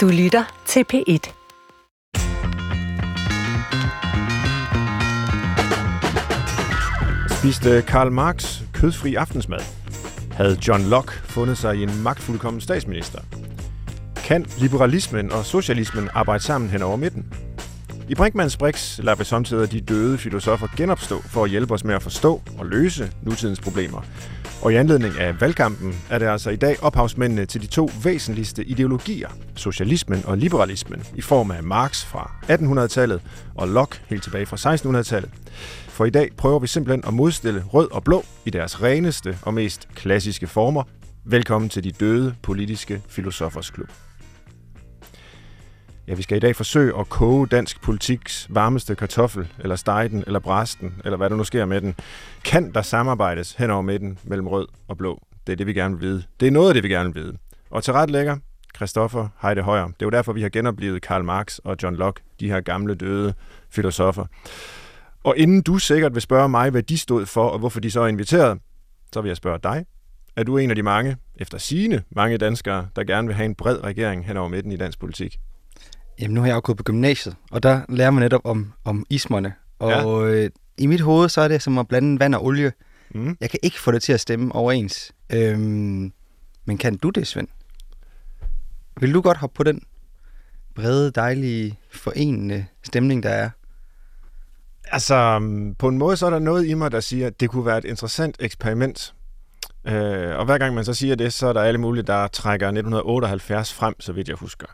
Du lytter til P1. Spiste Karl Marx kødfri aftensmad? Havde John Locke fundet sig i en magtfuldkommen statsminister? Kan liberalismen og socialismen arbejde sammen hen over midten? I Brinkmanns Brix lader vi samtidig de døde filosofer genopstå for at hjælpe os med at forstå og løse nutidens problemer. Og i anledning af valgkampen er det altså i dag ophavsmændene til de to væsentligste ideologier, socialismen og liberalismen, i form af Marx fra 1800-tallet og Locke helt tilbage fra 1600-tallet. For i dag prøver vi simpelthen at modstille rød og blå i deres reneste og mest klassiske former. Velkommen til de døde politiske filosofers klub. Ja, vi skal i dag forsøge at koge dansk politiks varmeste kartoffel, eller stege den, eller bræsten, eller hvad der nu sker med den. Kan der samarbejdes hen over midten mellem rød og blå? Det er det, vi gerne vil vide. Det er noget af det, vi gerne vil vide. Og til ret lægger Christoffer Heide Højer. Det er jo derfor, vi har genoplevet Karl Marx og John Locke, de her gamle døde filosofer. Og inden du sikkert vil spørge mig, hvad de stod for, og hvorfor de så er inviteret, så vil jeg spørge dig. Er du en af de mange, efter sine mange danskere, der gerne vil have en bred regering hen over midten i dansk politik? Jamen, nu har jeg jo gået på gymnasiet, og der lærer man netop om, om ismerne. Og ja. øh, i mit hoved, så er det som at blande vand og olie. Mm. Jeg kan ikke få det til at stemme overens. Øhm, men kan du det, Svend? Vil du godt hoppe på den brede, dejlige, forenende stemning, der er? Altså, på en måde så er der noget i mig, der siger, at det kunne være et interessant eksperiment. Øh, og hver gang man så siger det, så er der alle mulige, der trækker 1978 frem, så vidt jeg husker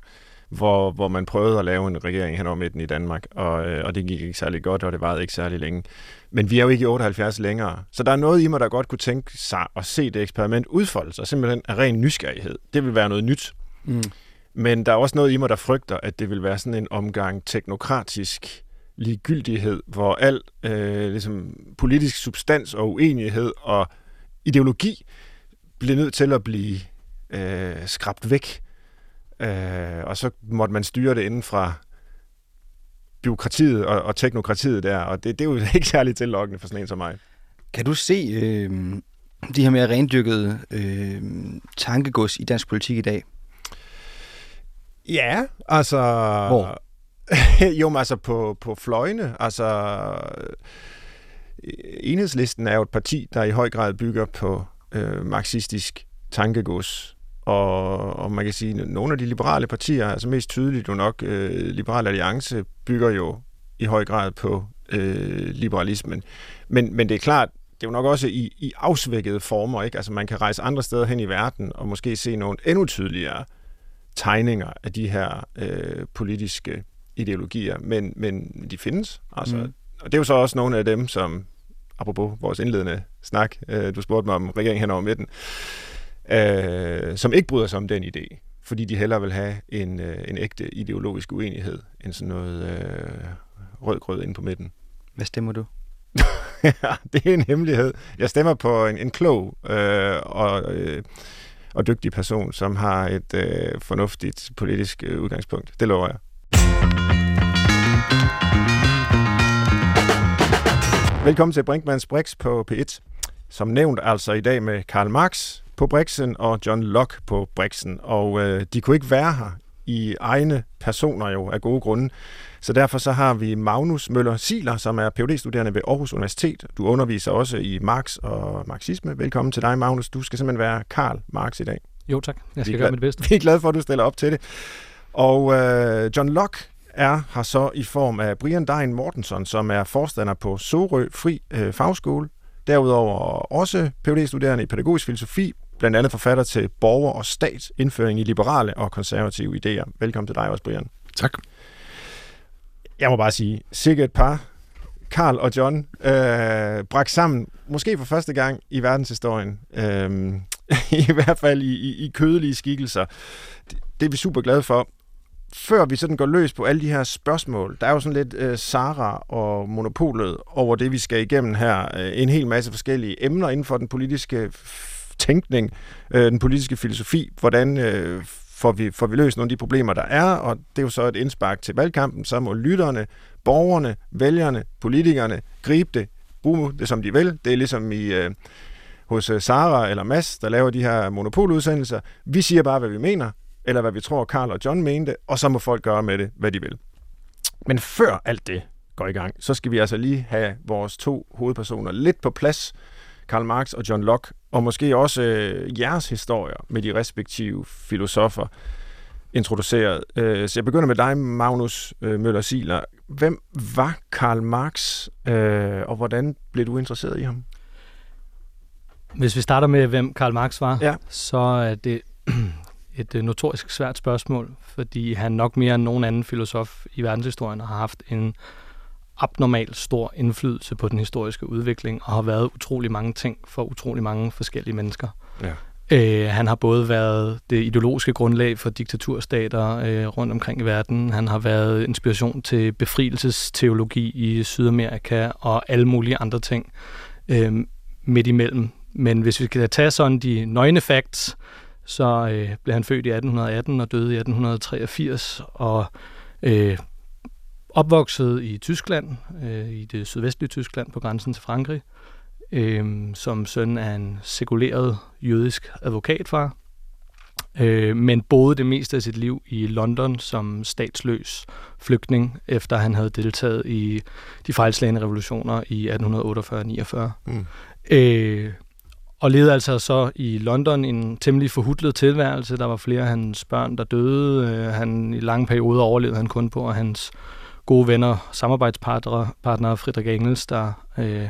hvor, hvor man prøvede at lave en regering hen over midten i Danmark, og, øh, og det gik ikke særlig godt, og det varede ikke særlig længe. Men vi er jo ikke i 78 længere, så der er noget i mig, der godt kunne tænke sig at se det eksperiment udfolde sig, simpelthen af ren nysgerrighed. Det vil være noget nyt. Mm. Men der er også noget i mig, der frygter, at det vil være sådan en omgang teknokratisk ligegyldighed, hvor al øh, ligesom politisk substans og uenighed og ideologi bliver nødt til at blive øh, skrabt væk Øh, og så måtte man styre det inden fra byråkratiet og, og teknokratiet der, og det, det er jo ikke særlig tillokkende for sådan en som mig. Kan du se øh, de her mere rendyrkede øh, tankegods i dansk politik i dag? Ja, altså... Hvor? jo, men altså på, på fløjene. Altså, enhedslisten er jo et parti, der i høj grad bygger på øh, marxistisk tankegods. Og, og man kan sige, at nogle af de liberale partier, altså mest tydeligt jo nok, øh, Liberal Alliance bygger jo i høj grad på øh, liberalismen. Men, men det er klart, det er jo nok også i, i afsvækkede former, ikke? Altså man kan rejse andre steder hen i verden og måske se nogle endnu tydeligere tegninger af de her øh, politiske ideologier, men, men de findes. Altså, mm. Og det er jo så også nogle af dem, som, apropos vores indledende snak, øh, du spurgte mig om regeringen hen over midten, øh, som ikke bryder sig om den idé, fordi de hellere vil have en, øh, en ægte ideologisk uenighed, end sådan noget øh, rød-grød inde på midten. Hvad stemmer du? ja, det er en hemmelighed. Jeg stemmer på en, en klog øh, og, øh, og dygtig person, som har et øh, fornuftigt politisk øh, udgangspunkt. Det lover jeg. Velkommen til Brinkmanns Brix på P1. Som nævnt altså i dag med Karl Marx, på Brixen og John Locke på Brixen, og øh, de kunne ikke være her i egne personer jo af gode grunde. Så derfor så har vi Magnus Møller Siler, som er phd studerende ved Aarhus Universitet. Du underviser også i Marx og marxisme. Velkommen til dig, Magnus. Du skal simpelthen være Karl Marx i dag. Jo tak, jeg skal gøre mit bedste. Vi er glade for, at du stiller op til det. Og øh, John Locke er her så i form af Brian Dein Mortensen, som er forstander på Sorø Fri øh, Fagskole. Derudover også phd studerende i pædagogisk filosofi blandt andet forfatter til Borger og Stat, indføring i liberale og konservative idéer. Velkommen til dig også, Brian. Tak. Jeg må bare sige, sikkert et par. Karl og John øh, bragt sammen, måske for første gang i verdenshistorien, øh, i hvert fald i, i, i kødelige skikkelser. Det, det er vi super glade for. Før vi sådan går løs på alle de her spørgsmål, der er jo sådan lidt øh, Sara og monopolet over det, vi skal igennem her. Øh, en hel masse forskellige emner inden for den politiske tænkning, øh, den politiske filosofi, hvordan øh, får, vi, får vi løst nogle af de problemer, der er, og det er jo så et indspark til valgkampen, så må lytterne, borgerne, vælgerne, politikerne gribe det, bruge det som de vil. Det er ligesom i... Øh, hos øh, Sara eller Mads, der laver de her monopoludsendelser. Vi siger bare, hvad vi mener. eller hvad vi tror, Karl og John mente, og så må folk gøre med det, hvad de vil. Men før alt det går i gang, så skal vi altså lige have vores to hovedpersoner lidt på plads, Karl Marx og John Locke, og måske også øh, jeres historier med de respektive filosofer introduceret. Øh, så jeg begynder med dig, Magnus øh, Møller Siler. Hvem var Karl Marx, øh, og hvordan blev du interesseret i ham? Hvis vi starter med, hvem Karl Marx var, ja. så er det et øh, notorisk svært spørgsmål, fordi han nok mere end nogen anden filosof i verdenshistorien har haft en abnormalt stor indflydelse på den historiske udvikling og har været utrolig mange ting for utrolig mange forskellige mennesker. Ja. Øh, han har både været det ideologiske grundlag for diktaturstater øh, rundt omkring i verden. Han har været inspiration til befrielsesteologi i Sydamerika og alle mulige andre ting øh, midt imellem. Men hvis vi skal tage sådan de nøgne facts, så øh, blev han født i 1818 og døde i 1883, og øh, opvokset i Tyskland, øh, i det sydvestlige Tyskland på grænsen til Frankrig, øh, som søn af en sekuleret jødisk advokatfar, øh, men boede det meste af sit liv i London som statsløs flygtning, efter han havde deltaget i de fejlslagende revolutioner i 1848-49. Mm. Øh, og levede altså så i London en temmelig forhudlet tilværelse. Der var flere af hans børn, der døde. Øh, han i lange perioder overlevede han kun på, at hans gode venner, samarbejdspartnere, partnere Friedrich Engels, der øh,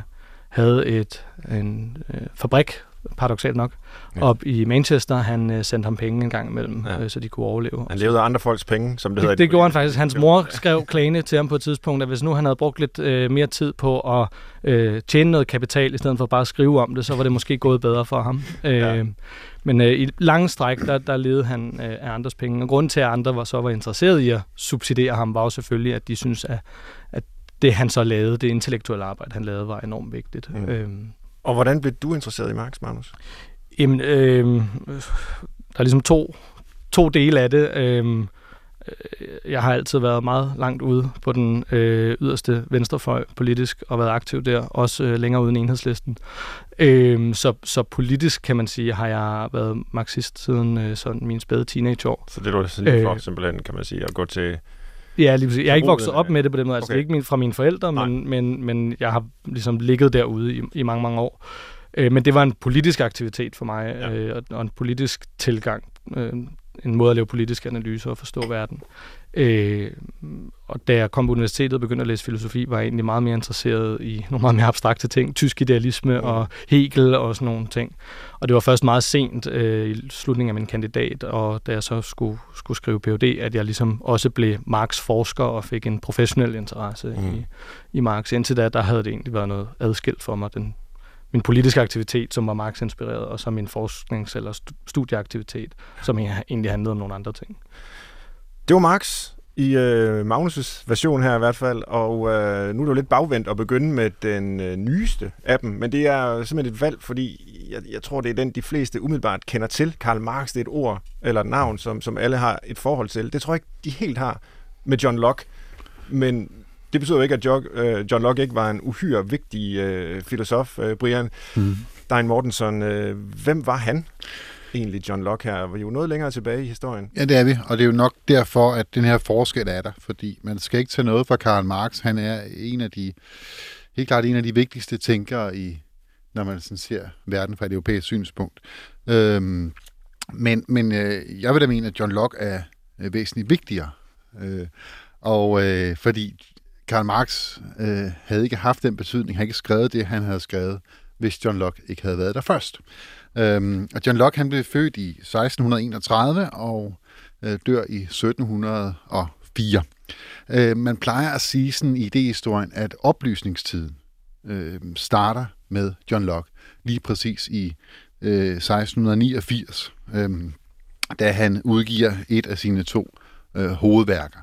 havde et, en øh, fabrik, paradoxalt nok, ja. op i Manchester. Han øh, sendte ham penge en gang imellem, ja. øh, så de kunne overleve. Han levede af andre folks penge, som det, det hedder. Det gjorde han faktisk. Hans mor skrev klage til ham på et tidspunkt, at hvis nu han havde brugt lidt øh, mere tid på at øh, tjene noget kapital, i stedet for bare at skrive om det, så var det måske gået bedre for ham. Ja. Men øh, i lange stræk, der, der levede han øh, af andres penge. Og grunden til, at andre var så var interesseret i at subsidiere ham, var jo selvfølgelig, at de synes, at, at det han så lavede, det intellektuelle arbejde, han lavede, var enormt vigtigt. Mm. Øhm. Og hvordan blev du interesseret i Marx, Magnus? Jamen, øh, der er ligesom to, to dele af det. Øh, jeg har altid været meget langt ude på den øh, yderste venstrefløj politisk og været aktiv der, også øh, længere uden enhedslisten. Øh, så, så politisk kan man sige, har jeg været marxist siden øh, sådan mine spæde teenageår. Så det var sådan for, øh, simpelthen, kan man sige, at gå til Ja, lige Jeg er ikke vokset op med det på den måde. Altså, okay. det er ikke min, fra mine forældre, men, men, men jeg har ligesom ligget derude i, i mange, mange år. Øh, men det var en politisk aktivitet for mig, ja. øh, og, og en politisk tilgang. Øh, en måde at lave politiske analyser og forstå verden. Øh, og da jeg kom på universitetet og begyndte at læse filosofi, var jeg egentlig meget mere interesseret i nogle meget mere abstrakte ting. Tysk idealisme og Hegel og sådan nogle ting. Og det var først meget sent øh, i slutningen af min kandidat, og da jeg så skulle, skulle skrive Ph.D., at jeg ligesom også blev Marx-forsker og fik en professionel interesse mm. i, i Marx. Indtil da, der havde det egentlig været noget adskilt for mig, den min politiske aktivitet, som var Marx-inspireret, og så min forsknings- eller studieaktivitet, som egentlig handlede om nogle andre ting. Det var Marx i øh, Magnus' version her i hvert fald, og øh, nu er det jo lidt bagvendt at begynde med den øh, nyeste af dem, men det er simpelthen et valg, fordi jeg, jeg tror, det er den, de fleste umiddelbart kender til. Karl Marx, det er et ord eller et navn, som, som alle har et forhold til. Det tror jeg ikke, de helt har med John Locke, men det betyder jo ikke, at John, øh, John Locke ikke var en uhyre vigtig øh, filosof, øh, Brian. Mm. Dein Mortensen, øh, hvem var han? egentlig, John Locke her? Var jo noget længere tilbage i historien. Ja, det er vi, og det er jo nok derfor, at den her forskel er der, fordi man skal ikke tage noget fra Karl Marx. Han er en af de, helt klart en af de vigtigste tænkere i, når man sådan ser verden fra et europæisk synspunkt. Øhm, men men øh, jeg vil da mene, at John Locke er øh, væsentligt vigtigere. Øh, og øh, fordi Karl Marx øh, havde ikke haft den betydning, han havde ikke skrevet det, han havde skrevet, hvis John Locke ikke havde været der først. Øhm, og John Locke han blev født i 1631 og øh, dør i 1704. Øh, man plejer at sige sådan i idéhistorien, at oplysningstiden øh, starter med John Locke lige præcis i øh, 1689, øh, da han udgiver et af sine to øh, hovedværker.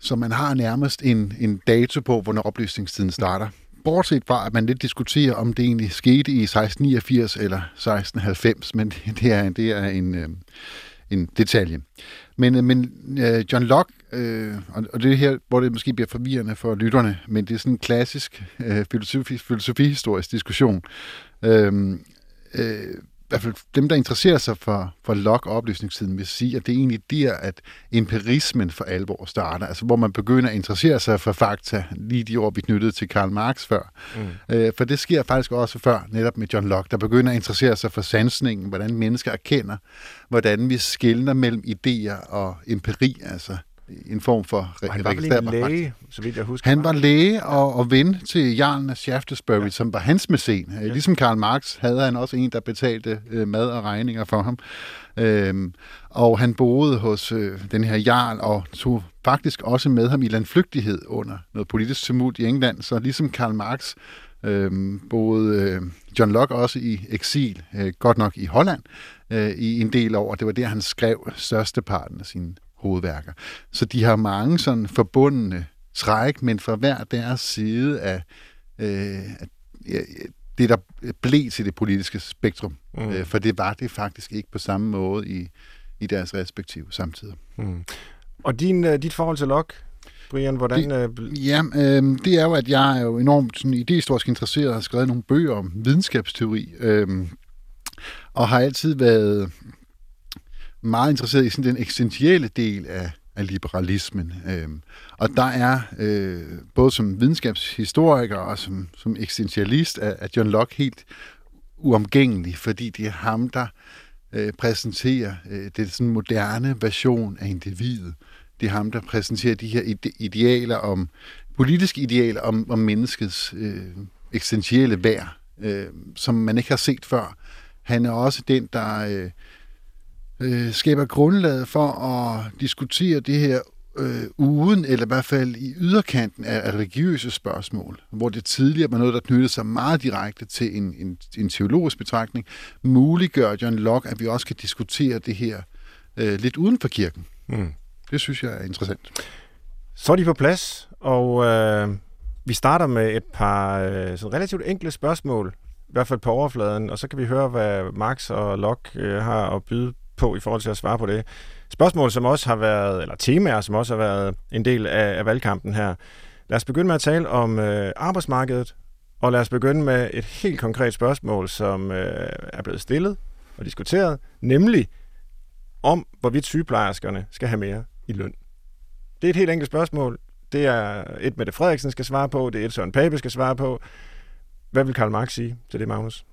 Så man har nærmest en, en dato på, hvornår oplysningstiden starter. Bortset fra, at man lidt diskuterer, om det egentlig skete i 1689 eller 1690, men det er, det er en, øh, en detalje. Men, øh, men øh, John Locke, øh, og det er her, hvor det måske bliver forvirrende for lytterne, men det er sådan en klassisk øh, filosofi, filosofihistorisk diskussion. Øhm, øh, øh, hvert fald dem, der interesserer sig for, for log og oplysningstiden, vil sige, at det er egentlig der, at empirismen for alvor starter. Altså, hvor man begynder at interessere sig for fakta, lige de år, vi knyttede til Karl Marx før. Mm. Øh, for det sker faktisk også før, netop med John Locke, der begynder at interessere sig for sansningen, hvordan mennesker erkender, hvordan vi skældner mellem idéer og empiri, altså en form for re- han var vel en læge, så vidt jeg husker. Han var læge og, og ven til Jarlen af Shaftesbury, ja. som var hans mæcen. Ja. Ligesom Karl Marx havde han også en, der betalte øh, mad og regninger for ham. Øhm, og han boede hos øh, den her Jarl og tog faktisk også med ham i landflygtighed under noget politisk tumult i England. Så ligesom Karl Marx øh, boede øh, John Locke også i eksil, øh, godt nok i Holland, øh, i en del år. Det var der, han skrev størsteparten af sine hovedværker. Så de har mange sådan forbundne træk, men fra hver deres side af øh, det, der blev til det politiske spektrum. Mm. Øh, for det var det faktisk ikke på samme måde i, i deres respektive samtider. Mm. Og din, uh, dit forhold til Locke, Brian, hvordan... Det, uh... Ja, øh, det er jo, at jeg er jo enormt sådan, idéhistorisk interesseret og har skrevet nogle bøger om videnskabsteori, øh, og har altid været meget interesseret i sådan den eksistentielle del af, af liberalismen. Øhm, og der er, øh, både som videnskabshistoriker og som, som eksistentialist, at, er John Locke helt uomgængelig, fordi det er ham, der øh, præsenterer øh, det sådan moderne version af individet. Det er ham, der præsenterer de her ide- idealer om, politiske idealer om, om menneskets øh, eksistentielle værd, øh, som man ikke har set før. Han er også den, der øh, øh, skaber grundlaget for at diskutere det her øh, uden, eller i hvert fald i yderkanten af, af religiøse spørgsmål, hvor det tidligere var noget, der knyttede sig meget direkte til en, en, en teologisk betragtning, muliggør John Locke, at vi også kan diskutere det her øh, lidt uden for kirken. Mm. Det synes jeg er interessant. Så er de på plads, og øh, vi starter med et par øh, sådan relativt enkle spørgsmål, i hvert fald på overfladen, og så kan vi høre, hvad Max og Locke øh, har at byde på i forhold til at svare på det. Spørgsmål, som også har været, eller temaer, som også har været en del af, af valgkampen her. Lad os begynde med at tale om øh, arbejdsmarkedet, og lad os begynde med et helt konkret spørgsmål, som øh, er blevet stillet og diskuteret, nemlig om, hvorvidt sygeplejerskerne skal have mere i løn. Det er et helt enkelt spørgsmål. Det er et, Mette Frederiksen skal svare på, det er et, Søren Pape skal svare på. Hvad vil Karl Marx sige til det, Magnus?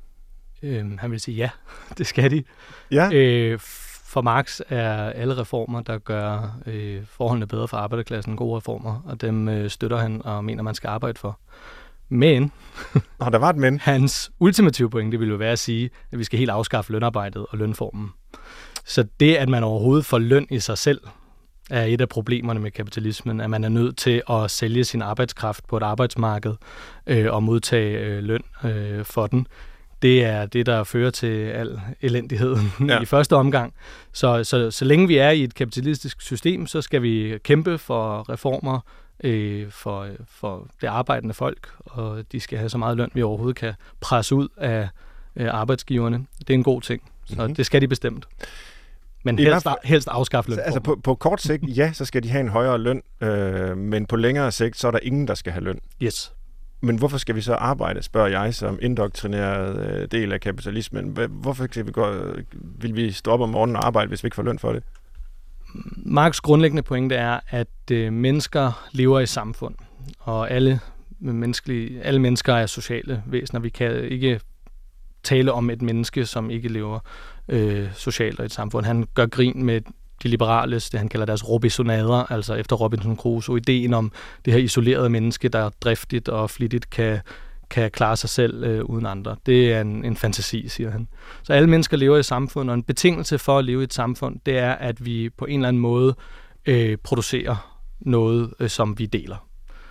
Øh, han vil sige ja, det skal de. Ja. Øh, for Marx er alle reformer, der gør øh, forholdene bedre for arbejderklassen, gode reformer, og dem øh, støtter han og mener, man skal arbejde for. Men, og der var et men. hans ultimative point, det ville jo være at sige, at vi skal helt afskaffe lønarbejdet og lønformen. Så det, at man overhovedet får løn i sig selv, er et af problemerne med kapitalismen, at man er nødt til at sælge sin arbejdskraft på et arbejdsmarked øh, og modtage øh, løn øh, for den det er det, der fører til al elendigheden ja. i første omgang. Så, så, så længe vi er i et kapitalistisk system, så skal vi kæmpe for reformer øh, for, for det arbejdende folk, og de skal have så meget løn, vi overhovedet kan presse ud af øh, arbejdsgiverne. Det er en god ting, så mm-hmm. det skal de bestemt. Men helst, helst afskaffe løn. Altså på, på kort sigt, ja, så skal de have en højere løn, øh, men på længere sigt, så er der ingen, der skal have løn. Yes. Men hvorfor skal vi så arbejde, spørger jeg, som indoktrineret øh, del af kapitalismen? Hvorfor skal vi gå, vil vi stå op om morgenen og arbejde, hvis vi ikke får løn for det? Marx grundlæggende pointe er, at øh, mennesker lever i samfund, og alle, menneskelige, alle mennesker er sociale væsener. Vi kan ikke tale om et menneske, som ikke lever øh, socialt og i et samfund. Han gør grin med de liberales, det han kalder deres Robisonader, altså efter Robinson Crusoe, ideen om det her isolerede menneske, der driftigt og flittigt kan, kan klare sig selv øh, uden andre. Det er en, en fantasi, siger han. Så alle mennesker lever i et samfund, og en betingelse for at leve i et samfund, det er, at vi på en eller anden måde øh, producerer noget, øh, som vi deler.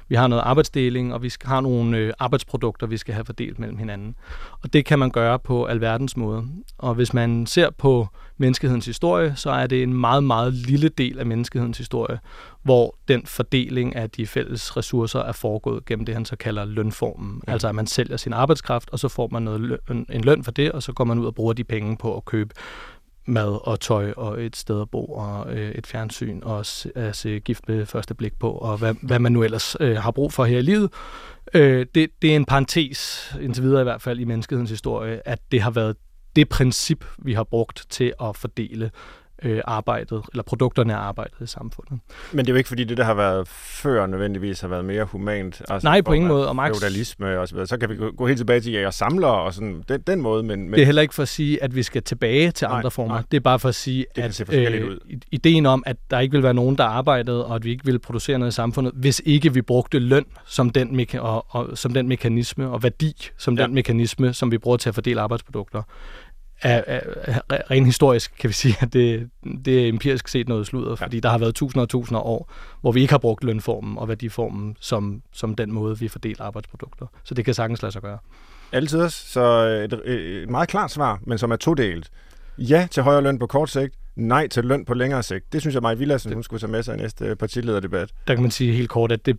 Vi har noget arbejdsdeling, og vi har nogle øh, arbejdsprodukter, vi skal have fordelt mellem hinanden. Og det kan man gøre på alverdens måde. Og hvis man ser på menneskehedens historie, så er det en meget, meget lille del af menneskehedens historie, hvor den fordeling af de fælles ressourcer er foregået gennem det, han så kalder lønformen. Ja. Altså at man sælger sin arbejdskraft, og så får man noget løn, en løn for det, og så går man ud og bruger de penge på at købe mad og tøj og et sted at bo og øh, et fjernsyn og se, at se gift med første blik på og hvad, hvad man nu ellers øh, har brug for her i livet. Øh, det, det er en parentes, indtil videre i hvert fald i menneskehedens historie, at det har været det princip, vi har brugt til at fordele øh, arbejdet, eller produkterne af arbejdet i samfundet. Men det er jo ikke, fordi det, der har været før, nødvendigvis har været mere humant. Altså, Nej, på ingen måde. Og Marx... Feudalisme og så videre. Så kan vi gå helt tilbage til jæger og samler og sådan, den, den måde. Men, men... Det er heller ikke for at sige, at vi skal tilbage til nej, andre former. Nej. Det er bare for at sige, det at øh, ud. ideen om, at der ikke vil være nogen, der arbejdede, og at vi ikke vil producere noget i samfundet, hvis ikke vi brugte løn som den, meka- og, og, som den mekanisme, og værdi som ja. den mekanisme, som vi bruger til at fordele arbejdsprodukter er, er, er rent historisk, kan vi sige, at det, det er empirisk set noget sludder, fordi der har været tusinder og tusinder af år, hvor vi ikke har brugt lønformen og værdiformen som, som den måde, vi fordeler arbejdsprodukter. Så det kan sagtens lade sig gøre. Altid også. Så et, et meget klart svar, men som er todelt. Ja til højere løn på kort sigt, nej til løn på længere sigt. Det synes jeg, Maja Villadsen, hun skulle tage med sig i næste partilederdebat. Der kan man sige helt kort, at det,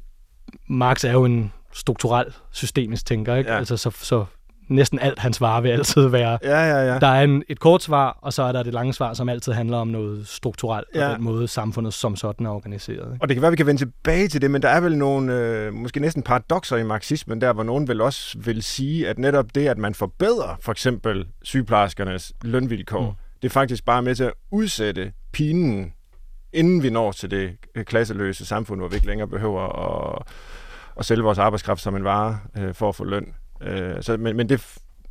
Marx er jo en strukturel systemisk tænker, ikke? Ja. Altså, så, så næsten alt hans svar vil altid være. Ja, ja, ja. Der er en, et kort svar, og så er der det lange svar, som altid handler om noget strukturelt, ja. og den måde samfundet som sådan er organiseret. Ikke? Og det kan være, vi kan vende tilbage til det, men der er vel nogle, øh, måske næsten paradoxer i marxismen, der hvor nogen vil også vil sige, at netop det, at man forbedrer for eksempel sygeplejerskernes lønvilkår, mm. det er faktisk bare med til at udsætte pinen, inden vi når til det klasseløse samfund, hvor vi ikke længere behøver at, at sælge vores arbejdskraft som en vare øh, for at få løn. Øh, så, men men det,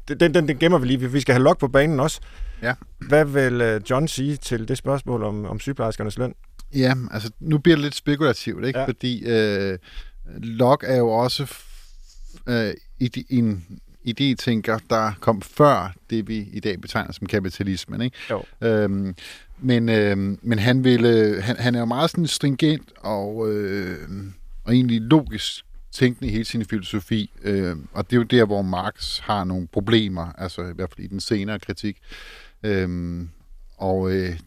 den, den, den gemmer vi lige. Vi skal have lok på banen også. Ja. Hvad vil øh, John sige til det spørgsmål om, om sygeplejerskernes løn? Ja, altså nu bliver det lidt spekulativt, ikke? Ja. Fordi øh, Locke er jo også øh, en idé-tænker, der kom før det, vi i dag betegner som kapitalismen. Ikke? Jo. Øhm, men, øh, men han, ville, han, han er jo meget sådan stringent og, øh, og egentlig logisk tænkende i hele sin filosofi, øh, og det er jo der, hvor Marx har nogle problemer, altså i hvert fald i den senere kritik, øh, og øh,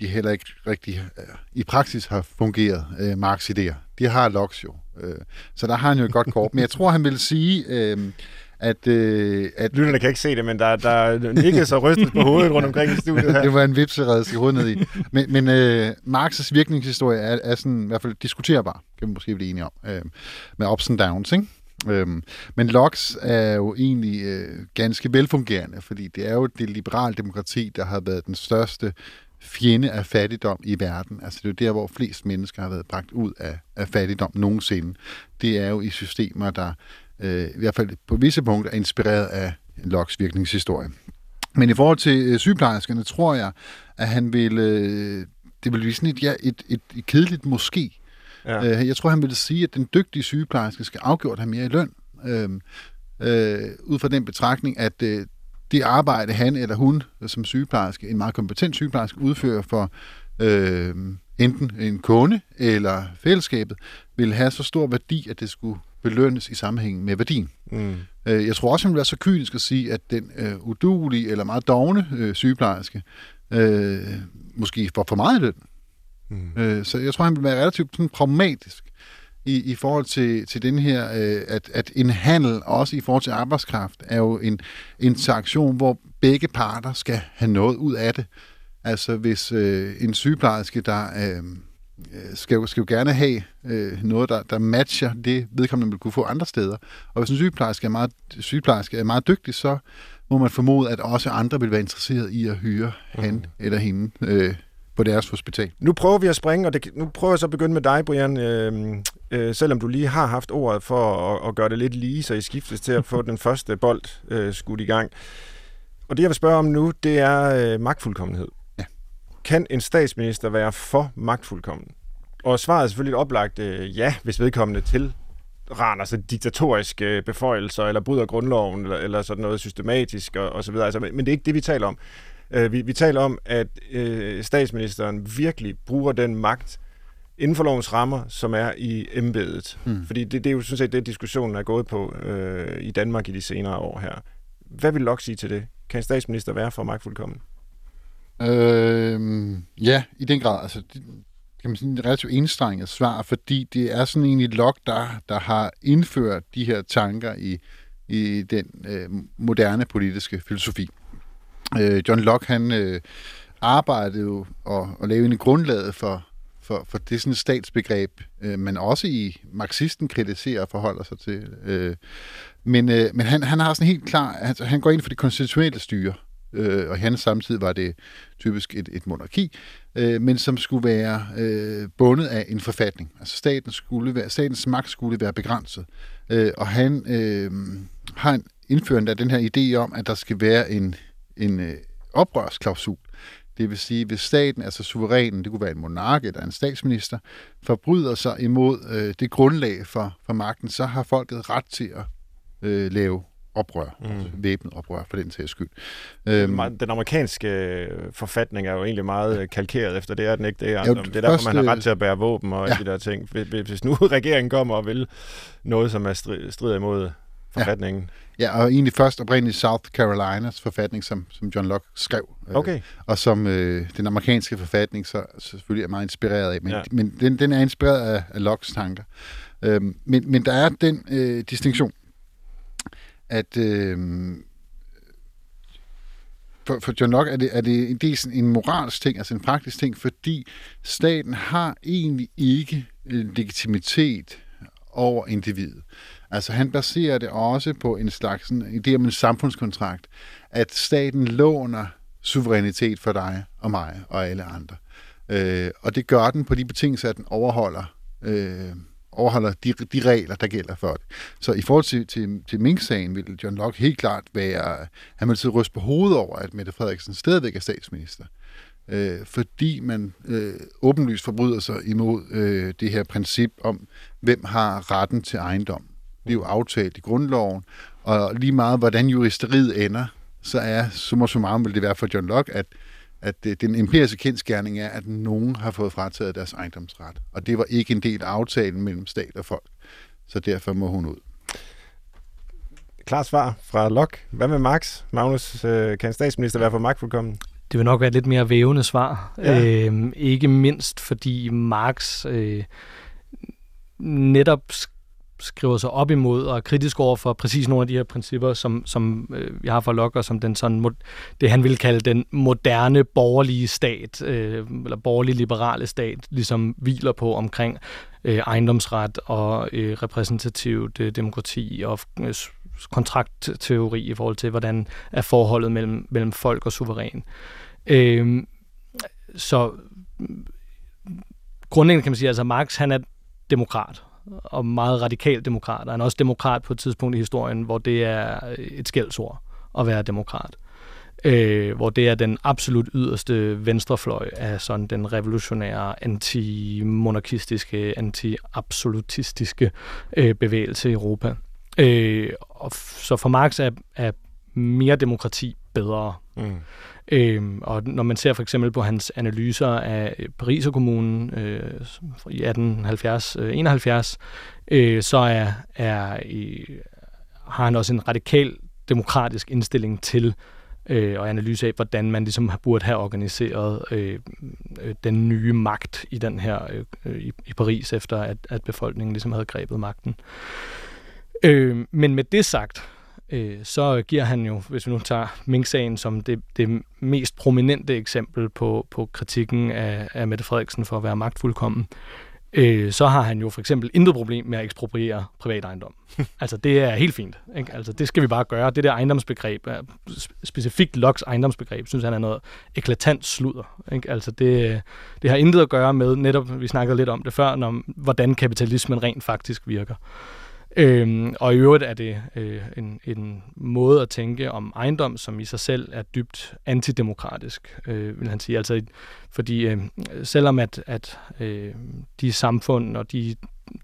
de heller ikke rigtig øh, i praksis har fungeret, øh, Marx' idéer. De har Locke jo, øh, så der har han jo et godt kort, men jeg tror, han vil sige... Øh, at... Øh, at Lytterne kan ikke se det, men der, der nikkes og rystes på hovedet rundt omkring i studiet her. det var en vipserede, skal ned i. Men, men øh, Marx' virkningshistorie er, er sådan, i hvert fald diskuterbar, kan vi måske blive enige om, øh, med ups and downs, ikke? Øhm, men Locke's er jo egentlig øh, ganske velfungerende, fordi det er jo det liberale demokrati, der har været den største fjende af fattigdom i verden. Altså det er jo der, hvor flest mennesker har været bragt ud af, af fattigdom nogensinde. Det er jo i systemer, der øh, i hvert fald på visse punkter, er inspireret af Locks virkningshistorie. Men i forhold til øh, sygeplejerskerne, tror jeg, at han vil... Øh, det vil blive sådan et, ja, et, et, et kedeligt måske. Ja. Øh, jeg tror, han vil sige, at den dygtige sygeplejerske skal afgjort have mere i løn. Øh, øh, ud fra den betragtning, at øh, det arbejde, han eller hun som sygeplejerske, en meget kompetent sygeplejerske, udfører for øh, enten en kunde eller fællesskabet, vil have så stor værdi, at det skulle belønnes i sammenhæng med værdien. Mm. Øh, jeg tror også, han vil være så kynisk at sige, at den øh, udulige eller meget dogne øh, sygeplejerske øh, måske får for meget løn. Mm. Øh, så jeg tror, han vil være relativt sådan, pragmatisk i, i forhold til, til den her, øh, at, at en handel, også i forhold til arbejdskraft, er jo en interaktion, hvor begge parter skal have noget ud af det. Altså hvis øh, en sygeplejerske, der øh, skal jo, skal jo gerne have øh, noget, der, der matcher det, vedkommende vil kunne få andre steder. Og hvis en sygeplejerske er meget, sygeplejerske er meget dygtig, så må man formode, at også andre vil være interesseret i at hyre mm. han eller hende øh, på deres hospital. Nu prøver vi at springe, og det, nu prøver jeg så at begynde med dig, Brian. Øh, øh, selvom du lige har haft ordet for at, at gøre det lidt lige, så I skiftes til at få den første bold øh, skudt i gang. Og det, jeg vil spørge om nu, det er øh, magtfuldkommenhed. Kan en statsminister være for magtfuldkommen? Og svaret er selvfølgelig et oplagt øh, ja, hvis vedkommende til raner sig diktatoriske beføjelser, eller bryder grundloven, eller, eller sådan noget systematisk, og, og så videre. Altså, men det er ikke det, vi taler om. Øh, vi, vi taler om, at øh, statsministeren virkelig bruger den magt inden for lovens rammer, som er i embedet. Mm. Fordi det, det er jo sådan set det, diskussionen er gået på øh, i Danmark i de senere år her. Hvad vil Locke sige til det? Kan en statsminister være for magtfuldkommen? Øh, ja, i den grad. Altså, det, kan man sige, en relativt enstrenget svar, fordi det er sådan egentlig Locke, der, der har indført de her tanker i, i den øh, moderne politiske filosofi. Øh, John Locke, han øh, arbejdede jo og, og lavede en grundlaget for, for, for det sådan statsbegreb, øh, man også i marxisten kritiserer og forholder sig til. Øh, men øh, men han, han har sådan helt klar, altså, han går ind for det konstitutionelle styre, øh, og i hans samtid var det typisk et, et monarki, øh, men som skulle være øh, bundet af en forfatning. Altså staten skulle være, statens magt skulle være begrænset. Øh, og han øh, har en indført af den her idé om, at der skal være en, en øh, oprørsklausul. Det vil sige, hvis staten, altså suverænen, det kunne være en monark eller en statsminister, forbryder sig imod øh, det grundlag for, for magten, så har folket ret til at øh, lave oprør, mm. altså væbnet oprør for den sags skyld. Øhm, den amerikanske øh, forfatning er jo egentlig meget øh, kalkeret efter det, er den ikke det? Er, jo, det er derfor, man har ret til at bære våben og ja. de der ting. Hvis nu regeringen kommer og vil noget, som er strid, imod forfatningen. Ja. ja, og egentlig først oprindeligt South Carolinas forfatning, som, som John Locke skrev. Øh, okay. og som øh, den amerikanske forfatning så, så selvfølgelig er meget inspireret af. Men, ja. men den, den er inspireret af, af Lockes tanker. Øhm, men, men der er den øh, distinktion, at øh, for, for John Locke er det, er det, det er sådan en moralsk ting, altså en praktisk ting, fordi staten har egentlig ikke øh, legitimitet over individet. Altså han baserer det også på en slags sådan, idé om en samfundskontrakt, at staten låner suverænitet for dig og mig og alle andre. Øh, og det gør den på de betingelser, at den overholder øh, overholder de, de regler, der gælder for det. Så i forhold til, til, til Mink-sagen ville John Locke helt klart være, han ville sidde ryste på hovedet over, at Mette Frederiksen stadigvæk er statsminister. Øh, fordi man øh, åbenlyst forbryder sig imod øh, det her princip om, hvem har retten til ejendom. Det er jo aftalt i grundloven, og lige meget hvordan juristeriet ender, så er summa summarum vil det være for John Locke, at at det, den empiriske kendskærning er, at nogen har fået frataget deres ejendomsret. Og det var ikke en del af aftalen mellem stat og folk. Så derfor må hun ud. Klart svar fra Lok. Hvad med Max? Magnus, øh, kan statsminister være for magtfuldkommen? Det vil nok være et lidt mere vævende svar. Ja. Øh, ikke mindst fordi Marx øh, netop skriver sig op imod og er kritisk over for præcis nogle af de her principper, som, som øh, jeg har for Locke, og som den sådan, det han vil kalde den moderne borgerlige stat, øh, eller borgerlig liberale stat, ligesom hviler på omkring øh, ejendomsret og øh, repræsentativt øh, demokrati og øh, kontraktteori i forhold til, hvordan er forholdet mellem, mellem folk og suveræn. Øh, så grundlæggende kan man sige, at altså Marx han er demokrat, og meget radikal demokrat. Han er også demokrat på et tidspunkt i historien, hvor det er øh, et skældsord at være demokrat. Øh, hvor det er den absolut yderste venstrefløj af sådan den revolutionære, anti-monarkistiske, anti-absolutistiske øh, bevægelse i Europa. Øh, og så for Marx er, er mere demokrati bedre. Mm. Øhm, og når man ser for eksempel på hans analyser af øh, Pariserkommunen øh, i 1870-71, øh, øh, så er, er, øh, har han også en radikal demokratisk indstilling til øh, og analyse af, hvordan man ligesom burde have organiseret øh, øh, den nye magt i den her øh, i, i Paris, efter at, at befolkningen ligesom havde grebet magten. Øh, men med det sagt, øh, så giver han jo, hvis vi nu tager Mink-sagen som det, det mest prominente eksempel på, på kritikken af, af Mette Frederiksen for at være magtfuldkommen, øh, så har han jo for eksempel intet problem med at ekspropriere privat ejendom. altså det er helt fint. Ikke? Altså det skal vi bare gøre. Det der ejendomsbegreb, specifikt Locks ejendomsbegreb, synes han er noget eklatant sludder. Ikke? Altså det, det har intet at gøre med, netop vi snakkede lidt om det før, om hvordan kapitalismen rent faktisk virker. Øhm, og i øvrigt er det øh, en, en måde at tænke om ejendom, som i sig selv er dybt antidemokratisk, øh, vil han sige. Altså, fordi øh, selvom at, at øh, de samfund og de,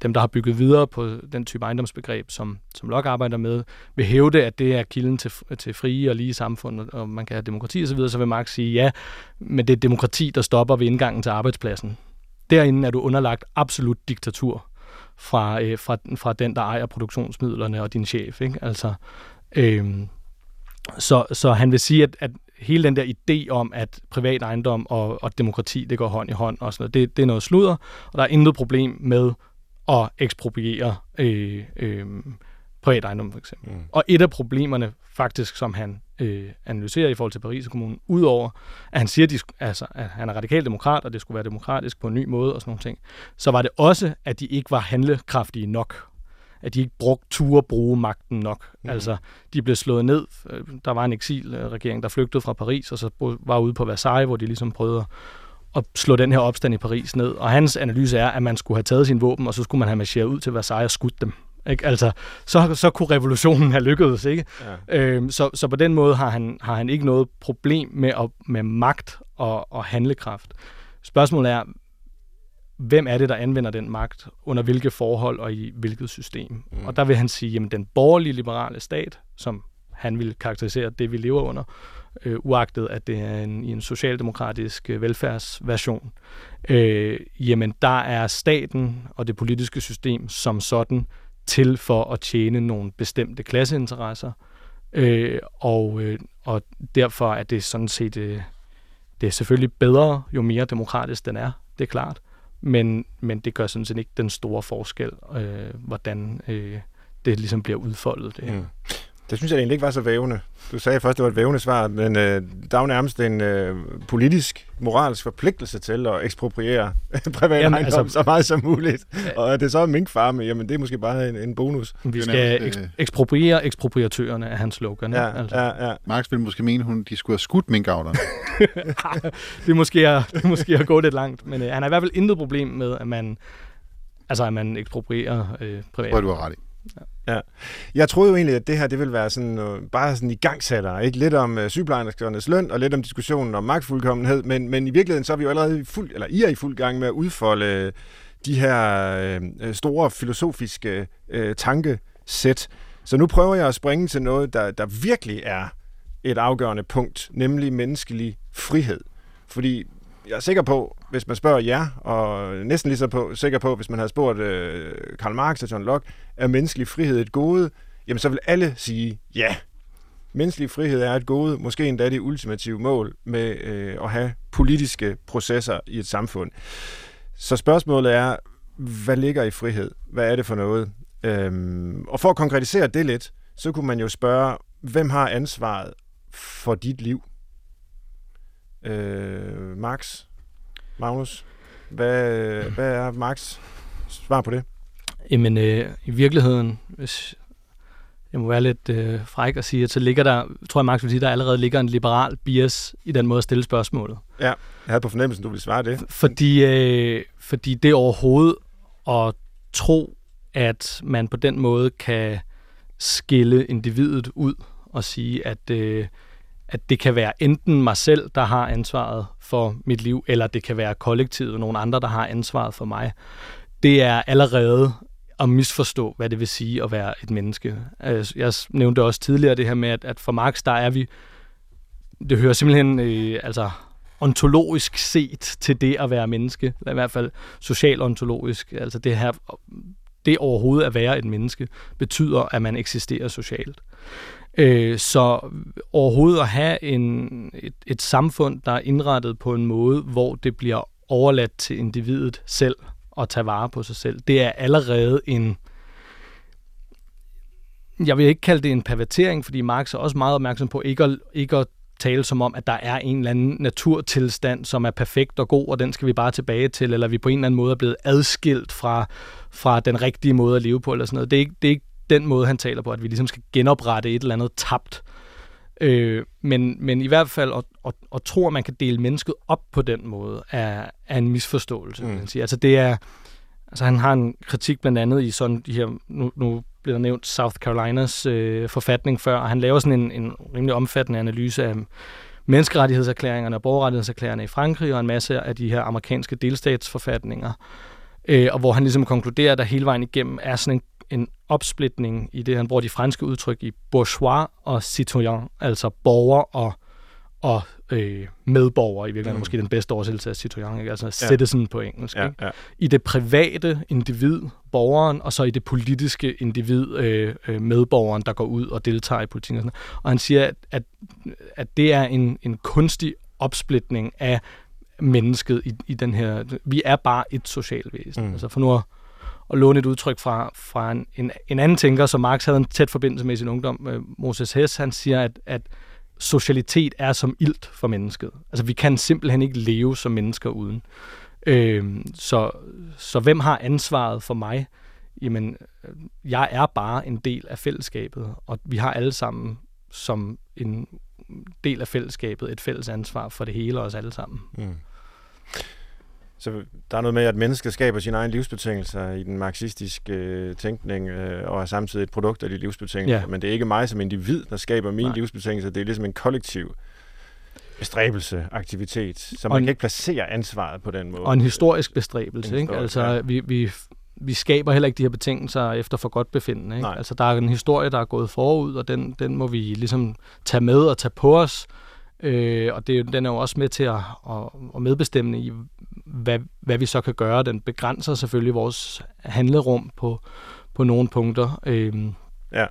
dem, der har bygget videre på den type ejendomsbegreb, som, som Locke arbejder med, vil hævde, at det er kilden til, til frie og lige samfund, og man kan have demokrati osv., så vil Marx sige, ja, men det er demokrati, der stopper ved indgangen til arbejdspladsen. Derinde er du underlagt absolut diktatur fra, øh, fra, fra den, der ejer produktionsmidlerne og din chef. Ikke? Altså, øh, så, så han vil sige, at, at hele den der idé om, at privat ejendom og, og demokrati, det går hånd i hånd, og sådan noget, det, det er noget sludder, og der er intet problem med at ekspropriere øh, øh, privat ejendom, for eksempel. Mm. Og et af problemerne, faktisk, som han øh, analyserer i forhold til Paris Kommune, udover at han siger, at, de, altså, at han er radikal demokrat, og det skulle være demokratisk på en ny måde og sådan nogle ting, så var det også, at de ikke var handlekraftige nok. at de ikke brugte tur bruge magten nok. Mm. Altså, de blev slået ned. Der var en eksilregering, der flygtede fra Paris, og så var ude på Versailles, hvor de ligesom prøvede at slå den her opstand i Paris ned. Og hans analyse er, at man skulle have taget sin våben, og så skulle man have marcheret ud til Versailles og skudt dem. Ikke? Altså, så, så kunne revolutionen have lykkedes. Ikke? Ja. Øhm, så, så på den måde har han, har han ikke noget problem med, at, med magt og, og handlekraft. Spørgsmålet er, hvem er det, der anvender den magt, under hvilke forhold og i hvilket system. Mm. Og der vil han sige, at den borgerlige liberale stat, som han vil karakterisere det, vi lever under, øh, uagtet at det er en, i en socialdemokratisk øh, velfærdsversion, øh, jamen der er staten og det politiske system som sådan til for at tjene nogle bestemte klasseinteresser, øh, og, øh, og derfor er det sådan set, øh, det er selvfølgelig bedre, jo mere demokratisk den er, det er klart, men, men det gør sådan set ikke den store forskel, øh, hvordan øh, det ligesom bliver udfoldet. Det. Mm. Det synes jeg egentlig ikke var så vævende. Du sagde først, det var et vævende svar, men øh, der er jo nærmest en øh, politisk, moralsk forpligtelse til at ekspropriere privat jamen, ejendom altså, så meget som muligt. Og at det så er minkfarme, jamen det er måske bare en, en bonus. Vi skal eks- øh, ekspropriere ekspropriatørerne af hans slogan. Ja, altså. ja, ja. Marx ville måske mene, at de skulle have skudt minkavlerne. det, er måske at, det er måske at gå lidt langt, men øh, han har i hvert fald intet problem med, at man, altså, at man eksproprierer øh, privat. Hvor du har ret i. Ja. Ja. Jeg troede jo egentlig, at det her det ville være sådan, øh, bare sådan i gangsætter. Ikke? Lidt om øh, sygeplejerskernes løn, og lidt om diskussionen om magtfuldkommenhed. Men, men i virkeligheden så er vi jo allerede i fuld, eller I er i fuld gang med at udfolde øh, de her øh, store filosofiske øh, tankesæt. Så nu prøver jeg at springe til noget, der, der virkelig er et afgørende punkt, nemlig menneskelig frihed. Fordi jeg er sikker på, hvis man spørger jer, og næsten lige så på, sikker på, hvis man havde spurgt øh, Karl Marx og John Locke, er menneskelig frihed et gode? Jamen så vil alle sige ja. Menneskelig frihed er et gode, måske endda det ultimative mål med øh, at have politiske processer i et samfund. Så spørgsmålet er, hvad ligger i frihed? Hvad er det for noget? Øhm, og for at konkretisere det lidt, så kunne man jo spørge, hvem har ansvaret for dit liv? Øh, Max, Magnus, hvad, hvad er Max svar på det? Jamen, øh, i virkeligheden, hvis jeg må være lidt øh, fræk at sige, at så ligger der, tror jeg Max vil sige, der allerede ligger en liberal bias i den måde at stille spørgsmålet. Ja, jeg havde på fornemmelsen, du ville svare det. Fordi, øh, fordi det overhovedet at tro, at man på den måde kan skille individet ud og sige, at øh, at det kan være enten mig selv, der har ansvaret for mit liv, eller det kan være kollektivet, nogle andre, der har ansvaret for mig. Det er allerede at misforstå, hvad det vil sige at være et menneske. Øh, jeg nævnte også tidligere det her med, at, at for Marx, der er vi, det hører simpelthen øh, altså ontologisk set til det at være menneske, eller i hvert fald social-ontologisk, altså det her, det overhovedet at være et menneske, betyder, at man eksisterer socialt. Øh, så overhovedet at have en, et, et samfund, der er indrettet på en måde, hvor det bliver overladt til individet selv at tage vare på sig selv, det er allerede en, jeg vil ikke kalde det en pervertering, fordi Marx er også meget opmærksom på ikke at, ikke at tale som om, at der er en eller anden naturtilstand, som er perfekt og god, og den skal vi bare tilbage til, eller vi på en eller anden måde er blevet adskilt fra, fra den rigtige måde at leve på, eller sådan noget. Det er ikke, det er ikke den måde, han taler på, at vi ligesom skal genoprette et eller andet tabt. Øh, men, men i hvert fald at, at, at tro, at man kan dele mennesket op på den måde, er, er en misforståelse. Mm. Man sige. Altså det er, altså han har en kritik blandt andet i sådan de her, nu, nu bliver der nævnt South Carolinas øh, forfatning før, og han laver sådan en, en rimelig omfattende analyse af menneskerettighedserklæringerne og borgerrettighedserklæringerne i Frankrig, og en masse af de her amerikanske delstatsforfatninger, øh, og hvor han ligesom konkluderer, at der hele vejen igennem er sådan en en opsplitning i det, han bruger de franske udtryk i bourgeois og citoyen, altså borger og, og øh, medborger, i virkeligheden mm. måske den bedste oversættelse af citoyen, ikke? altså ja. citizen på engelsk. Ja, ikke? Ja. I det private individ, borgeren, og så i det politiske individ, øh, øh, medborgeren, der går ud og deltager i politikken. Og, sådan. og han siger, at, at, at det er en, en kunstig opsplitning af mennesket i, i den her... Vi er bare et socialt væsen. Mm. Altså for nu at at låne et udtryk fra, fra en, en, en anden tænker, som Marx havde en tæt forbindelse med i sin ungdom, øh, Moses Hess, han siger, at, at socialitet er som ilt for mennesket. Altså vi kan simpelthen ikke leve som mennesker uden. Øh, så, så hvem har ansvaret for mig? jamen, øh, jeg er bare en del af fællesskabet, og vi har alle sammen som en del af fællesskabet et fælles ansvar for det hele os alle sammen. Mm. Så der er noget med, at mennesket skaber sine egne livsbetingelser i den marxistiske øh, tænkning, øh, og er samtidig et produkt af de livsbetingelser. Ja. Men det er ikke mig som individ, der skaber mine Nej. livsbetingelser. Det er ligesom en kollektiv bestræbelse, aktivitet. Så man en, kan ikke placere ansvaret på den måde. Og en historisk bestræbelse. En ikke? Altså, ja. vi, vi, vi skaber heller ikke de her betingelser efter for godt befindende. Ikke? Altså, der er en historie, der er gået forud, og den, den må vi ligesom tage med og tage på os. Øh, og det, den er jo også med til at, at, at medbestemme i, hvad, hvad vi så kan gøre. Den begrænser selvfølgelig vores handlerum på, på nogle punkter. Øh, ja.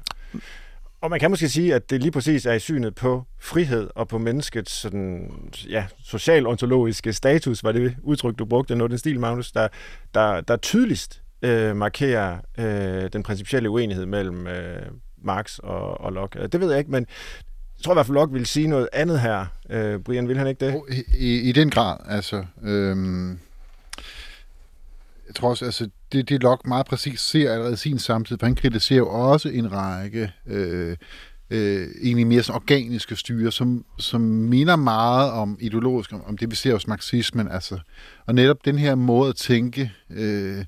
Og man kan måske sige, at det lige præcis er i synet på frihed og på menneskets sådan, ja, social-ontologiske status, var det udtryk, du brugte, noget den stil, Magnus, der, der, der tydeligst øh, markerer øh, den principielle uenighed mellem øh, Marx og, og Locke. Det ved jeg ikke, men tror i hvert fald, Locke vil sige noget andet her. Øh, Brian, vil han ikke det? I, i den grad, altså. Øhm, jeg tror også, altså, det, det Locke meget præcis ser allerede i sin samtid, for han kritiserer jo også en række øh, øh, egentlig mere sådan organiske styre, som, som minder meget om ideologisk, om, om det vi ser hos marxismen. Altså. Og netop den her måde at tænke øh,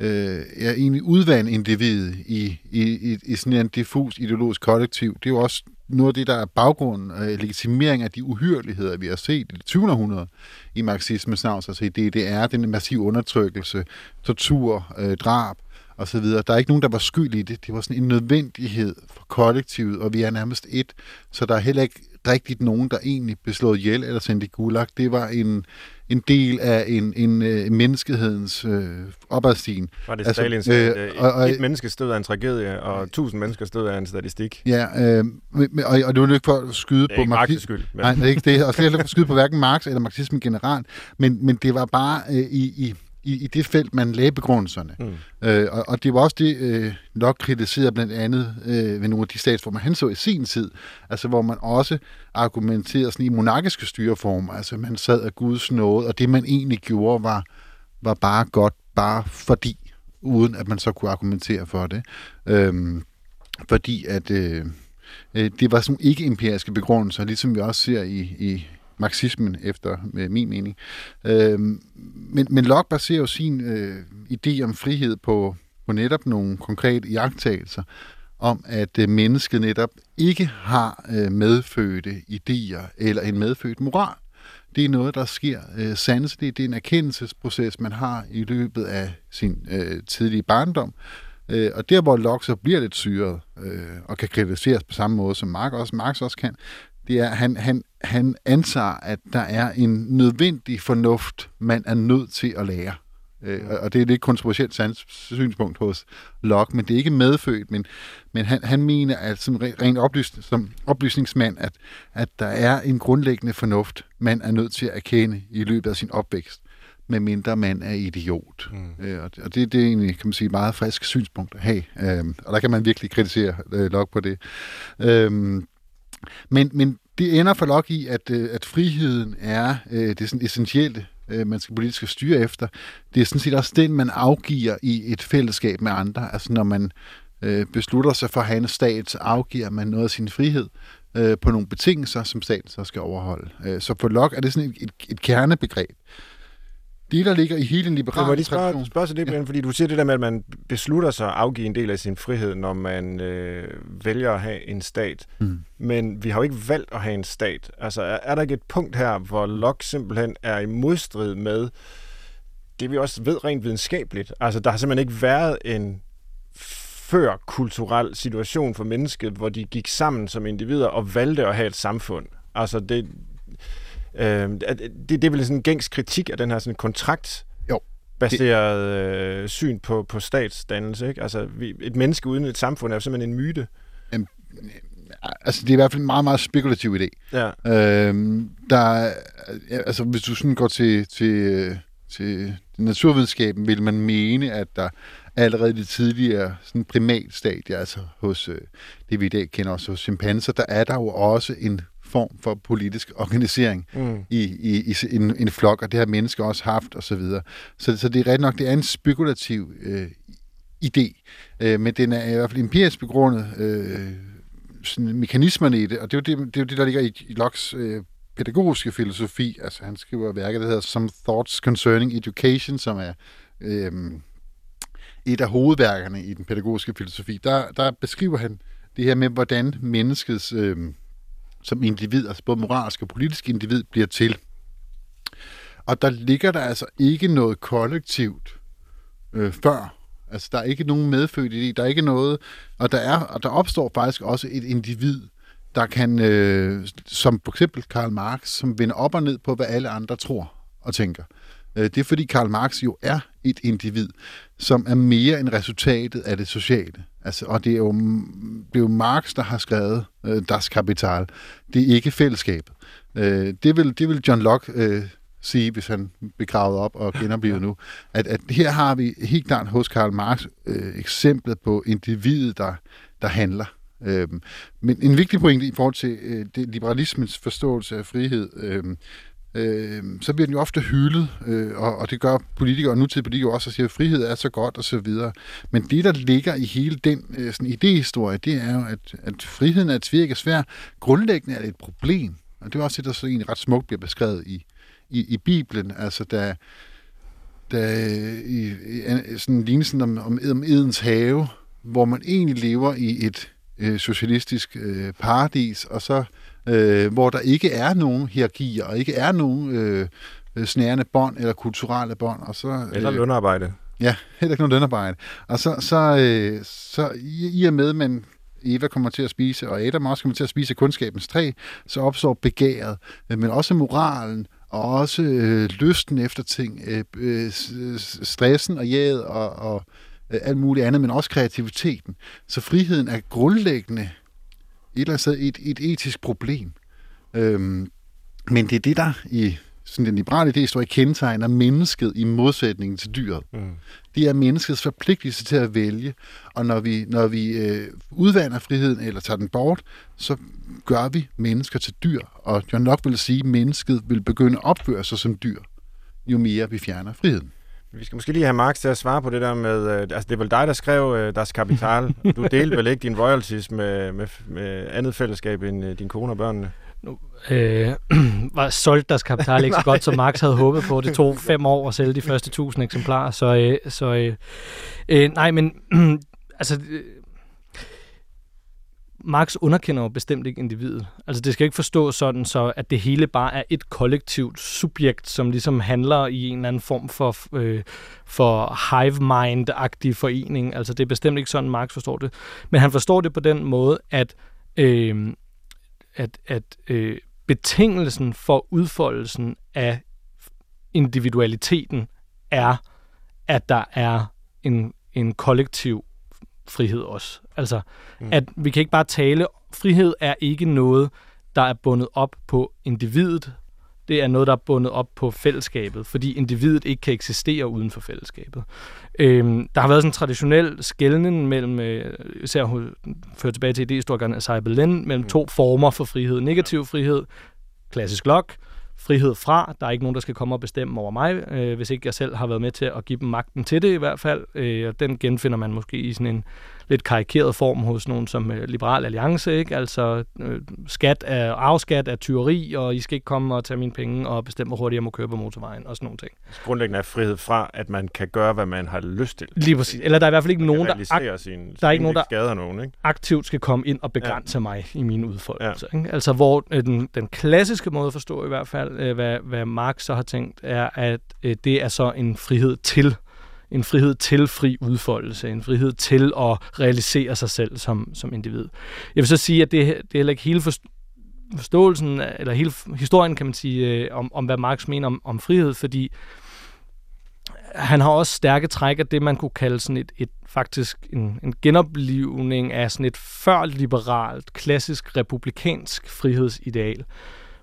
øh, ja, egentlig udvand individ i, i, i, i sådan en diffus ideologisk kollektiv. Det er jo også noget af det, der er baggrund og øh, legitimering af de uhyreligheder, vi har set i det 20. århundrede i marxismens navn, altså i DDR, den massive undertrykkelse, tortur, øh, drab osv. Der er ikke nogen, der var skyld i det. Det var sådan en nødvendighed for kollektivet, og vi er nærmest et, så der er heller ikke rigtigt nogen, der egentlig blev slået ihjel eller sendt i gulag. Det var en, en del af en, en, en menneskehedens øh, opadstigen. Var det altså, Stalins, øh, øh, og, og, et menneske stod af en tragedie, og tusind mennesker stod af en statistik? Ja, øh, og, og det var ikke for at skyde på Marx. skyld. Men... Nej, det er ikke det, og slet ikke for at skyde på hverken Marx eller marxismen generelt, men, men det var bare øh, i, i i, i det felt, man lagde begrundelserne. Mm. Øh, og, og det var også det, øh, nok kritiserede blandt andet øh, ved nogle af de statsformer, han så i sin tid, altså hvor man også argumenterede sådan i monarkiske styreformer, altså man sad af Guds nåde, og det man egentlig gjorde var, var bare godt, bare fordi, uden at man så kunne argumentere for det. Øh, fordi at øh, øh, det var sådan ikke empiriske begrundelser, ligesom vi også ser i, i marxismen, efter med min mening. Øh, men, men Locke baserer jo sin øh, idé om frihed på, på netop nogle konkrete iagttagelser om, at øh, mennesket netop ikke har øh, medfødte idéer eller en medfødt moral. Det er noget, der sker øh, sandt. Det, det er en erkendelsesproces, man har i løbet af sin øh, tidlige barndom. Øh, og der, hvor Locke så bliver lidt syret øh, og kan kritiseres på samme måde, som Marx også, Marx også kan, det er, at han, han, han antager, at der er en nødvendig fornuft, man er nødt til at lære. Øh, og det er et lidt kontroversielt synspunkt hos Locke, men det er ikke medfødt, men, men han, han mener, at som rent oplys, som oplysningsmand, at, at der er en grundlæggende fornuft, man er nødt til at erkende i løbet af sin opvækst medmindre man er idiot. Mm. Øh, og det, det er egentlig, kan man sige, meget frisk synspunkt at have. Øh, og der kan man virkelig kritisere øh, Locke på det. Øh, men, men det ender for Locke i, at, øh, at friheden er øh, det sådan essentielle, øh, man skal politisk styre efter. Det er sådan set også den, man afgiver i et fællesskab med andre. Altså når man øh, beslutter sig for at have en stat, så afgiver man noget af sin frihed øh, på nogle betingelser, som staten så skal overholde. Øh, så for Locke er det sådan et, et, et kernebegreb det, der ligger i hele den liberale. Jeg må lige spørge, spørge til det, ja. fordi du siger det der med, at man beslutter sig at afgive en del af sin frihed, når man øh, vælger at have en stat. Mm. Men vi har jo ikke valgt at have en stat. Altså, er, er der ikke et punkt her, hvor Locke simpelthen er i modstrid med det, vi også ved rent videnskabeligt? Altså, der har simpelthen ikke været en før kulturel situation for mennesket, hvor de gik sammen som individer og valgte at have et samfund. Altså, det, Øh, det, det er vel sådan en gængs kritik af den her sådan kontrakt baseret øh, syn på, på statsdannelse. Ikke? Altså, vi, et menneske uden et samfund er jo simpelthen en myte. Jamen, altså, det er i hvert fald en meget, meget spekulativ idé. Ja. Øhm, der, altså, hvis du sådan går til, til, til naturvidenskaben, vil man mene, at der allerede i det tidligere sådan primatstadie, altså hos øh, det vi i dag kender også hos chimpanser, der er der jo også en form for politisk organisering mm. i, i, i en, en flok, og det har mennesker også haft, og så videre. Så, så det er ret nok, det er en spekulativ øh, idé. Øh, men den er i hvert fald empirisk begrundet øh, sådan mekanismerne i det, og det er jo det, det, er jo det der ligger i, i Locke's øh, pædagogiske filosofi. Altså han skriver værket, der hedder Some Thoughts Concerning Education, som er øh, et af hovedværkerne i den pædagogiske filosofi. Der, der beskriver han det her med, hvordan menneskets øh, som individ, altså både moralsk og politisk individ, bliver til. Og der ligger der altså ikke noget kollektivt øh, før. Altså, der er ikke nogen medfødt i det. Der er ikke noget... Og der, er, og der opstår faktisk også et individ, der kan, øh, som for eksempel Karl Marx, som vender op og ned på, hvad alle andre tror og tænker. Øh, det er fordi Karl Marx jo er et individ, som er mere end resultatet af det sociale. Altså, og det er, jo, det er jo Marx, der har skrevet øh, Das Kapital. Det er ikke fællesskabet. Øh, det, vil, det vil John Locke øh, sige, hvis han blev gravet op og genoplevet nu, at, at her har vi helt klart hos Karl Marx øh, eksemplet på individet, der, der handler. Øh, men en vigtig pointe i forhold til øh, det liberalismens forståelse af frihed, øh, øh, så bliver den jo ofte hyldet, øh, og, og det gør politikere og nutidige politikere også, og siger, at frihed er så godt og så videre. Men det, der ligger i hele den øh, sådan idéhistorie, det er jo, at, at friheden er et svirke svær. Grundlæggende er det et problem, og det er også det, der så egentlig ret smukt bliver beskrevet i, i, i Bibelen, altså da, der i, i sådan lignelsen om, om, om Edens have, hvor man egentlig lever i et øh, socialistisk øh, paradis, og så øh, hvor der ikke er nogen hierarkier, og ikke er nogen øh, snærende bånd eller kulturelle bånd. Og så, eller øh, lønarbejde. Ja, heller ikke noget lønarbejde. Og så, så, øh, så i, i og med, man Eva kommer til at spise, og Adam også kommer til at spise kundskabens træ, så opstår begæret, men også moralen, og også øh, lysten efter ting, øh, øh, stressen og jaget og, og øh, alt muligt andet, men også kreativiteten. Så friheden er grundlæggende et eller andet sted et, et etisk problem. Øhm, men det er det, der i sådan den liberale idé står i kendetegner mennesket i modsætning til dyret. Mm. Det er menneskets forpligtelse til at vælge, og når vi, når vi øh, udvander friheden eller tager den bort, så gør vi mennesker til dyr. Og John Locke vil sige, at mennesket vil begynde at opføre sig som dyr, jo mere vi fjerner friheden. Vi skal måske lige have Marx til at svare på det der med, øh, altså det er vel dig, der skrev øh, Das Kapital. Du delte vel ikke din royalties med, med, med andet fællesskab end øh, din kone og børnene? Nu, øh, var solgt deres kapital ikke så godt, som Marx havde håbet på. Det tog fem år at sælge de første tusind eksemplarer, så, øh, så øh, øh, nej, men altså, øh, Marx underkender jo bestemt ikke individet. Altså det skal ikke forstås sådan, så at det hele bare er et kollektivt subjekt, som ligesom handler i en eller anden form for, øh, for hive mind-agtig forening. Altså det er bestemt ikke sådan, Marx forstår det. Men han forstår det på den måde, at, øh, at, at øh, betingelsen for udfoldelsen af individualiteten er, at der er en, en kollektiv frihed også. Altså, mm. at vi kan ikke bare tale, frihed er ikke noget, der er bundet op på individet, det er noget, der er bundet op på fællesskabet, fordi individet ikke kan eksistere uden for fællesskabet. Øhm, der har været sådan en traditionel skældning mellem, øh, især hun fører tilbage til idéhistorikeren Asai Belen, mellem mm. to former for frihed. Negativ frihed, klassisk lok, frihed fra. Der er ikke nogen, der skal komme og bestemme over mig, øh, hvis ikke jeg selv har været med til at give dem magten til det i hvert fald. Øh, og den genfinder man måske i sådan en lidt karikeret form hos nogen som øh, Liberal Alliance, ikke? Altså øh, skat er afskat af tyveri, og I skal ikke komme og tage mine penge og bestemme, hvor hurtigt jeg må køre på motorvejen og sådan nogle ting. Så grundlæggende er frihed fra, at man kan gøre, hvad man har lyst til. Lige præcis. Eller der er i hvert fald ikke nogen, der, ak- sin, der, er ikke nogen, der skader nogen, ikke? aktivt skal komme ind og begrænse ja. mig i min udfoldelse. Ja. Ikke? Altså hvor øh, den, den klassiske måde at forstå i hvert fald, øh, hvad, hvad Marx så har tænkt, er, at øh, det er så en frihed til en frihed til fri udfoldelse, en frihed til at realisere sig selv som, som individ. Jeg vil så sige, at det, det er heller ikke hele forståelsen, eller hele historien, kan man sige, øh, om, om hvad Marx mener om, om frihed, fordi han har også stærke træk af det, man kunne kalde sådan et, et faktisk en, en genoplivning af sådan et før-liberalt, klassisk republikansk frihedsideal,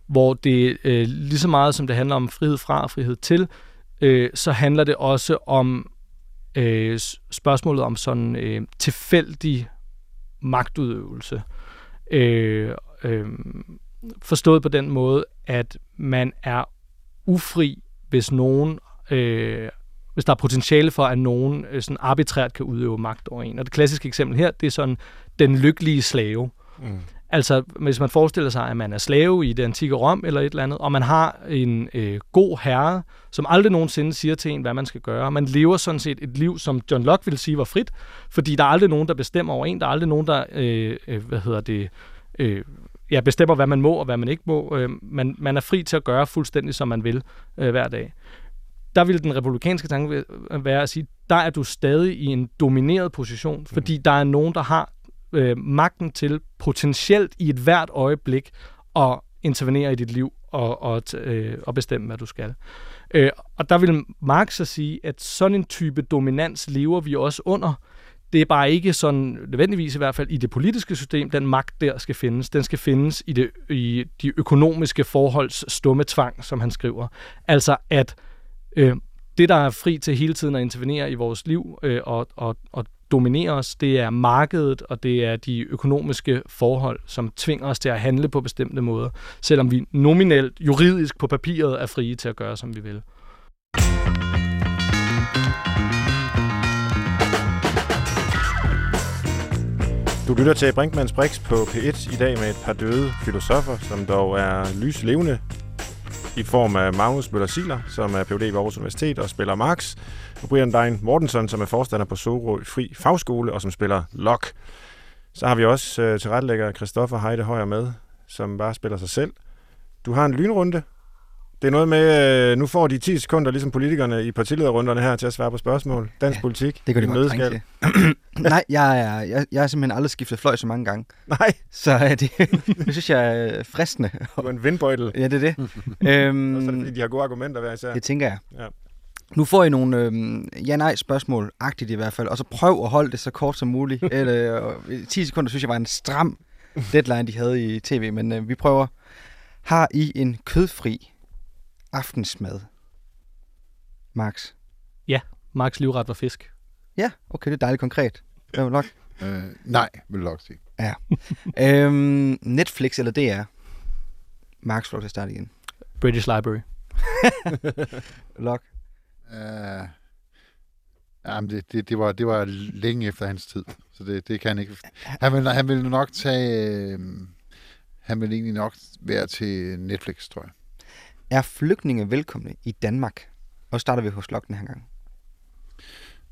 hvor det øh, lige så meget som det handler om frihed fra og frihed til, øh, så handler det også om øh, spørgsmålet om sådan øh, tilfældig magtudøvelse. Øh, øh, forstået på den måde, at man er ufri, hvis nogen øh, hvis der er potentiale for, at nogen øh, sådan arbitrært kan udøve magt over en. Og det klassiske eksempel her, det er sådan den lykkelige slave. Mm. Altså, hvis man forestiller sig, at man er slave i det antikke Rom eller et eller andet, og man har en øh, god herre, som aldrig nogensinde siger til en, hvad man skal gøre. Man lever sådan set et liv, som John Locke ville sige var frit, fordi der er aldrig nogen, der bestemmer over en. Der er aldrig nogen, der, øh, øh, hvad hedder det, øh, ja, bestemmer, hvad man må og hvad man ikke må. Øh, man, man er fri til at gøre fuldstændig, som man vil øh, hver dag. Der vil den republikanske tanke være at sige, der er du stadig i en domineret position, fordi der er nogen, der har øh, magten til potentielt i et hvert øjeblik at intervenere i dit liv og, og, øh, og bestemme, hvad du skal. Øh, og der vil Marx så sige, at sådan en type dominans lever vi også under. Det er bare ikke sådan, nødvendigvis i hvert fald i det politiske system, den magt der skal findes. Den skal findes i, det, i de økonomiske forholds stumme tvang, som han skriver. Altså at øh, det, der er fri til hele tiden at intervenere i vores liv øh, og, og, og dominerer os, det er markedet, og det er de økonomiske forhold, som tvinger os til at handle på bestemte måder, selvom vi nominelt, juridisk på papiret er frie til at gøre, som vi vil. Du lytter til Brinkmanns Brix på P1 i dag med et par døde filosofer, som dog er lyslevende i form af Magnus Møller Siler, som er Ph.D. ved Aarhus Universitet og spiller Marx, og Brian Dein Mortensen, som er forstander på Sorø Fri Fagskole og som spiller Lok. Så har vi også øh, tilrettelægger Christoffer Heide Højer med, som bare spiller sig selv. Du har en lynrunde. Det er noget med, øh, nu får de 10 sekunder, ligesom politikerne i partilederrunderne her, til at svare på spørsmål. Dansk ja, politik. Det gør de godt til. Nej, jeg er, jeg, jeg er simpelthen aldrig skiftet fløj så mange gange. Nej. Så er det, det synes jeg er fristende. Du er en vindbøjtel. Ja, det er det. øhm, Også fordi de har gode argumenter hver især. Det tænker jeg. Ja. Nu får I nogle øh, ja-nej-spørgsmål, agtigt i hvert fald, og så prøv at holde det så kort som muligt. Eller, 10 sekunder synes jeg var en stram deadline, de havde i tv, men øh, vi prøver. Har I en kødfri aftensmad? Max? Ja, Max livret var fisk. Ja, okay, det er dejligt konkret. Hvad vil nok? Øh, nej, vil nok sige. Ja. øhm, Netflix eller DR? Max får til at starte igen. British Library. Lok. Uh, jamen det, det, det, var, det var længe efter hans tid, så det, det kan han ikke. Han vil, han vil nok tage... Øh, han vil egentlig nok være til Netflix, tror jeg. Er flygtninge velkomne i Danmark? Og starter vi hos Lok den her gang.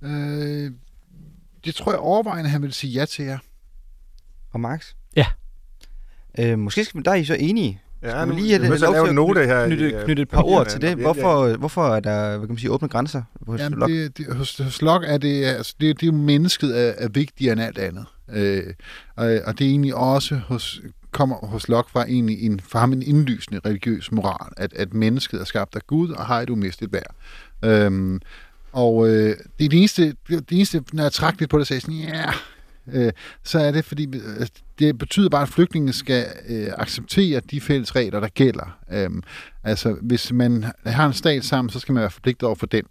Øh, det tror jeg overvejende, han vil sige ja til jer. Og Max? Ja. Øh, måske skal, der er I så enige. Ja, nu, lige have, lave en note her. Knytte, i, knytte et par ord til det. Hvorfor, hvorfor er der hvad kan man sige, åbne grænser hos Jamen, Lok? Det, det, hos, hos Lok er det, altså, det, det er jo mennesket er, er vigtigere end alt andet. Øh, og, og det er egentlig også hos, kommer hos Lok fra egentlig en, for ham en indlysende religiøs moral, at, at mennesket er skabt af Gud og har et umisteligt værd. Øhm, og øh, det er det eneste, det eneste, når jeg trak lidt på det, sagde sådan, ja, øh, så er det, fordi øh, det betyder bare, at flygtninge skal øh, acceptere de fælles regler, der gælder. Øhm, altså, hvis man har en stat sammen, så skal man være forpligtet over for den.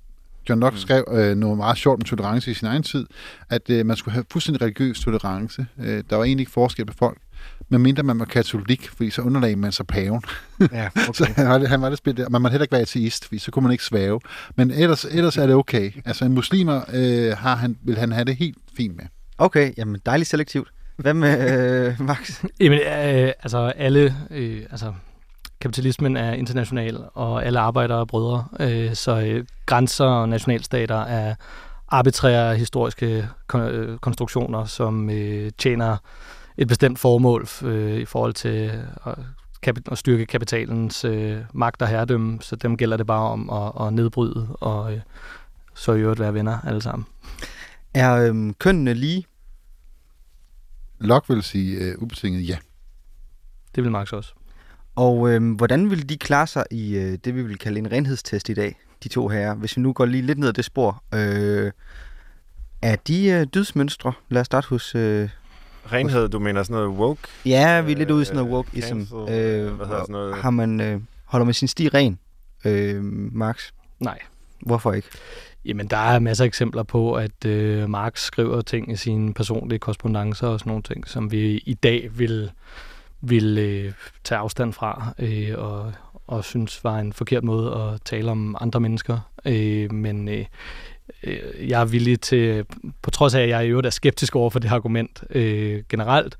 John Locke mm. skrev øh, noget meget sjovt om tolerance i sin egen tid, at øh, man skulle have fuldstændig religiøs tolerance. Øh, der var egentlig ikke forskel på folk medmindre man var katolik, fordi så underlagde man sig paven. Ja, okay. så han var, det, han var det spillet, og man måtte heller ikke være ateist, fordi så kunne man ikke svæve. Men ellers, ellers er det okay. Altså en muslimer øh, har han, vil han have det helt fint med. Okay, jamen dejligt selektivt. Hvad med øh, Max? Jamen, øh, altså alle, øh, altså kapitalismen er international, og alle arbejdere er brødre, øh, så øh, grænser og nationalstater er arbitrære historiske kon- øh, konstruktioner, som øh, tjener et bestemt formål øh, i forhold til at, at styrke kapitalens øh, magt og herredømme, så dem gælder det bare om at, at nedbryde og øh, så i øvrigt være venner alle sammen. Er øh, kønnene lige? Lok vil sige øh, ubetinget ja. Det vil Marx også. Og øh, hvordan vil de klare sig i øh, det, vi vil kalde en renhedstest i dag, de to herrer? Hvis vi nu går lige lidt ned ad det spor. Øh, er de øh, dydsmønstre? Lad os starte hos, øh, Renhed, du mener sådan noget woke? Ja, vi er lidt ude i sådan noget. Øh, hvad hedder sådan noget? Har man, øh, holder man sin sti ren, øh, Max? Nej. Hvorfor ikke? Jamen, der er masser af eksempler på, at øh, Marx skriver ting i sine personlige korrespondencer og sådan nogle ting, som vi i dag vil vil øh, tage afstand fra øh, og, og synes var en forkert måde at tale om andre mennesker. Øh, men øh, øh jeg er villig til, på trods af, at jeg i øvrigt er skeptisk over for det argument øh, generelt,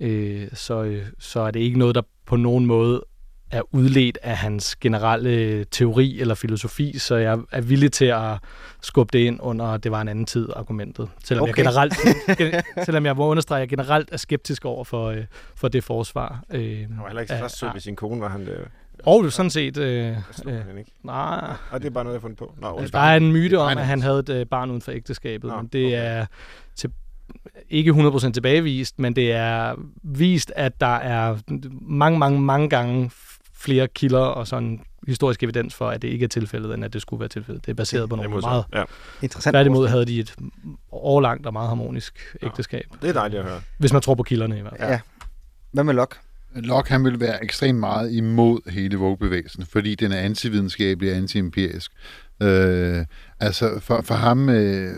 øh, så, øh, så er det ikke noget, der på nogen måde er udledt af hans generelle teori eller filosofi, så jeg er villig til at skubbe det ind under, det var en anden tid argumentet. Selvom okay. jeg generelt, selvom jeg må understrege, at jeg generelt er skeptisk over for, øh, for det forsvar. Øh, han var heller ikke så sød ved sin kone, var han det? Og jo, sådan set... Øh, øh, nej. Og det er bare noget, jeg har fundet på. Nå, der er en myte om, at han havde et øh, barn uden for ægteskabet, Nå, men det okay. er til, ikke 100% tilbagevist, men det er vist, at der er mange, mange, mange gange flere kilder og sådan historisk evidens for, at det ikke er tilfældet, end at det skulle være tilfældet. Det er baseret på nogle meget... Ja. Interessant. Tværtimod havde de et overlangt og meget harmonisk ægteskab. Ja, det er dejligt at høre. Hvis man tror på kilderne i hvert fald. Ja. Hvad med Locke? Locke han vil være ekstremt meget imod hele Vogue-bevægelsen, fordi den er antividenskabelig og antiempirisk. Øh, altså for, for ham, øh,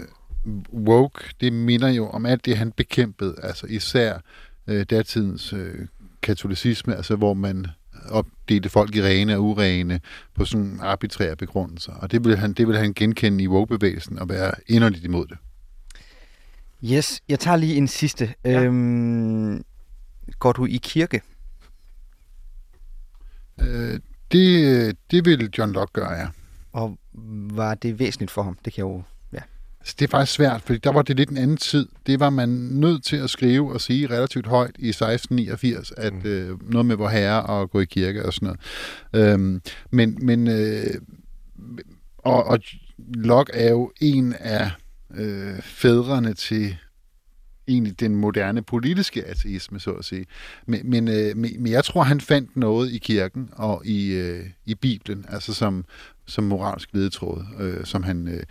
woke, det minder jo om alt det, han bekæmpede, altså især øh, datidens øh, katolicisme, altså hvor man opdelte folk i rene og urene på sådan arbitrære begrundelser. Og det vil han, det vil han genkende i woke-bevægelsen og være inderligt imod det. Yes, jeg tager lige en sidste. Ja. Øhm, går du i kirke? Øh, det, det vil John Locke gøre, ja. Og var det væsentligt for ham? Det kan jo Det er faktisk svært, fordi der var det lidt en anden tid. Det var man nødt til at skrive og sige relativt højt i 1689, at mm. øh, noget med vor herre og gå i kirke og sådan noget. Øhm, men men øh, og, og Locke er jo en af øh, fædrene til egentlig den moderne politiske ateisme, så at sige. Men, men, øh, men jeg tror, han fandt noget i kirken og i, øh, i Bibelen, altså som, som moralsk ledetråd, øh, som han, øh,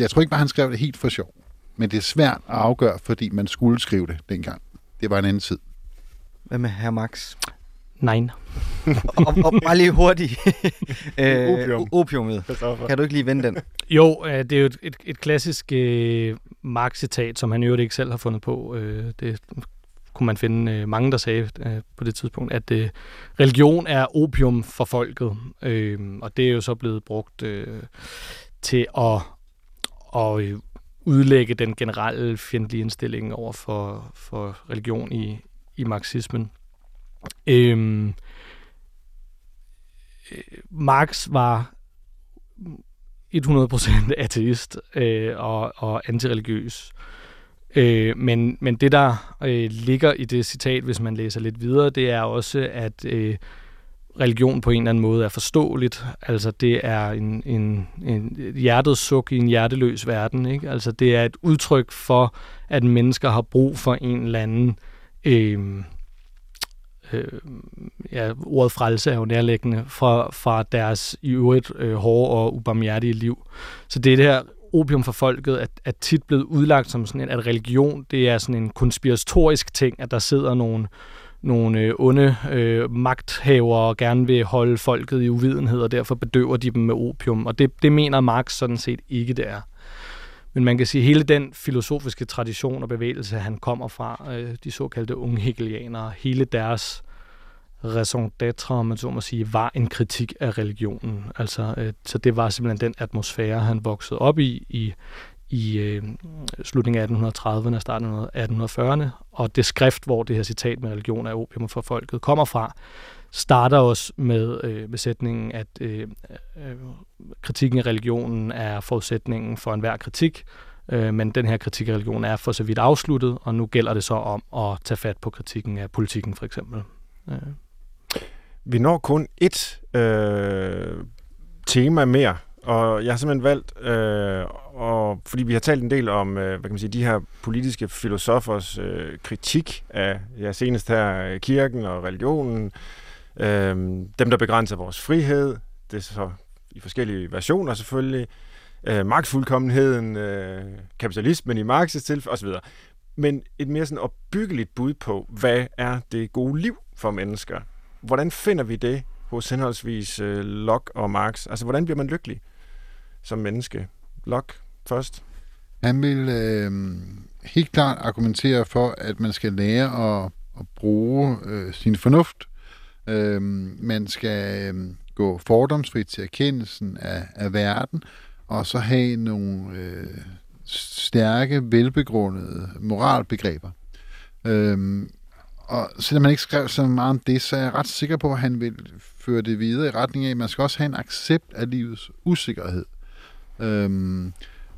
jeg tror ikke bare, han skrev det helt for sjov, men det er svært at afgøre, fordi man skulle skrive det dengang. Det var en anden tid. Hvad med herr Max? Nej. og, og bare lige hurtigt. øh, Opium. Opiumet. Kan du ikke lige vende den? Jo, øh, det er jo et, et, et klassisk øh, Marx-citat, som han jo ikke selv har fundet på. Øh, det kunne man finde øh, mange, der sagde øh, på det tidspunkt, at øh, religion er opium for folket. Øh, og det er jo så blevet brugt øh, til at, at øh, udlægge den generelle fjendtlige indstilling over for, for religion i, i marxismen. Øh, Marx var 100% ateist øh, og, og antireligiøs. Øh, Øh, men, men det, der øh, ligger i det citat, hvis man læser lidt videre, det er også, at øh, religion på en eller anden måde er forståeligt. Altså det er en, en, en hjertets suk i en hjerteløs verden. Ikke? Altså det er et udtryk for, at mennesker har brug for en eller anden... Øh, øh, ja, ordet frelse er jo nærlæggende fra, fra deres i øvrigt øh, hårde og ubarmhjertige liv. Så det er det her opium for folket at, at tit blevet udlagt som sådan en, at religion, det er sådan en konspiratorisk ting, at der sidder nogle, nogle øh, onde øh, magthavere og gerne vil holde folket i uvidenhed, og derfor bedøver de dem med opium. Og det, det mener Marx sådan set ikke, det er. Men man kan sige, at hele den filosofiske tradition og bevægelse, han kommer fra, øh, de såkaldte unge hegelianere, hele deres raison d'être, om man så må sige, var en kritik af religionen. Altså, øh, så det var simpelthen den atmosfære, han voksede op i, i, i øh, slutningen af 1830'erne og starten af 1840'erne. Og det skrift, hvor det her citat med religion er opium for folket kommer fra, starter også med, øh, med sætningen, at øh, øh, kritikken af religionen er forudsætningen for enhver kritik, øh, men den her kritik af religion er for så vidt afsluttet, og nu gælder det så om at tage fat på kritikken af politikken for eksempel. Øh. Vi når kun et øh, tema mere, og jeg har simpelthen valgt, øh, og, fordi vi har talt en del om øh, hvad kan man sige, de her politiske filosofers øh, kritik af ja, senest her øh, kirken og religionen, øh, dem der begrænser vores frihed, det er så i forskellige versioner selvfølgelig, øh, magtfuldkommenheden, øh, kapitalismen i Marx's tilfælde osv. Men et mere sådan opbyggeligt bud på, hvad er det gode liv for mennesker? Hvordan finder vi det hos henholdsvis øh, Locke og Marx? Altså, hvordan bliver man lykkelig som menneske? Locke først. Han vil øh, helt klart argumentere for, at man skal lære at, at bruge øh, sin fornuft. Øh, man skal øh, gå fordomsfrit til erkendelsen af, af verden, og så have nogle øh, stærke, velbegrundede moralbegreber. Øhm, og selvom han ikke skrev så meget om det, så er jeg ret sikker på, at han vil føre det videre i retning af, at man skal også have en accept af livets usikkerhed. Øhm,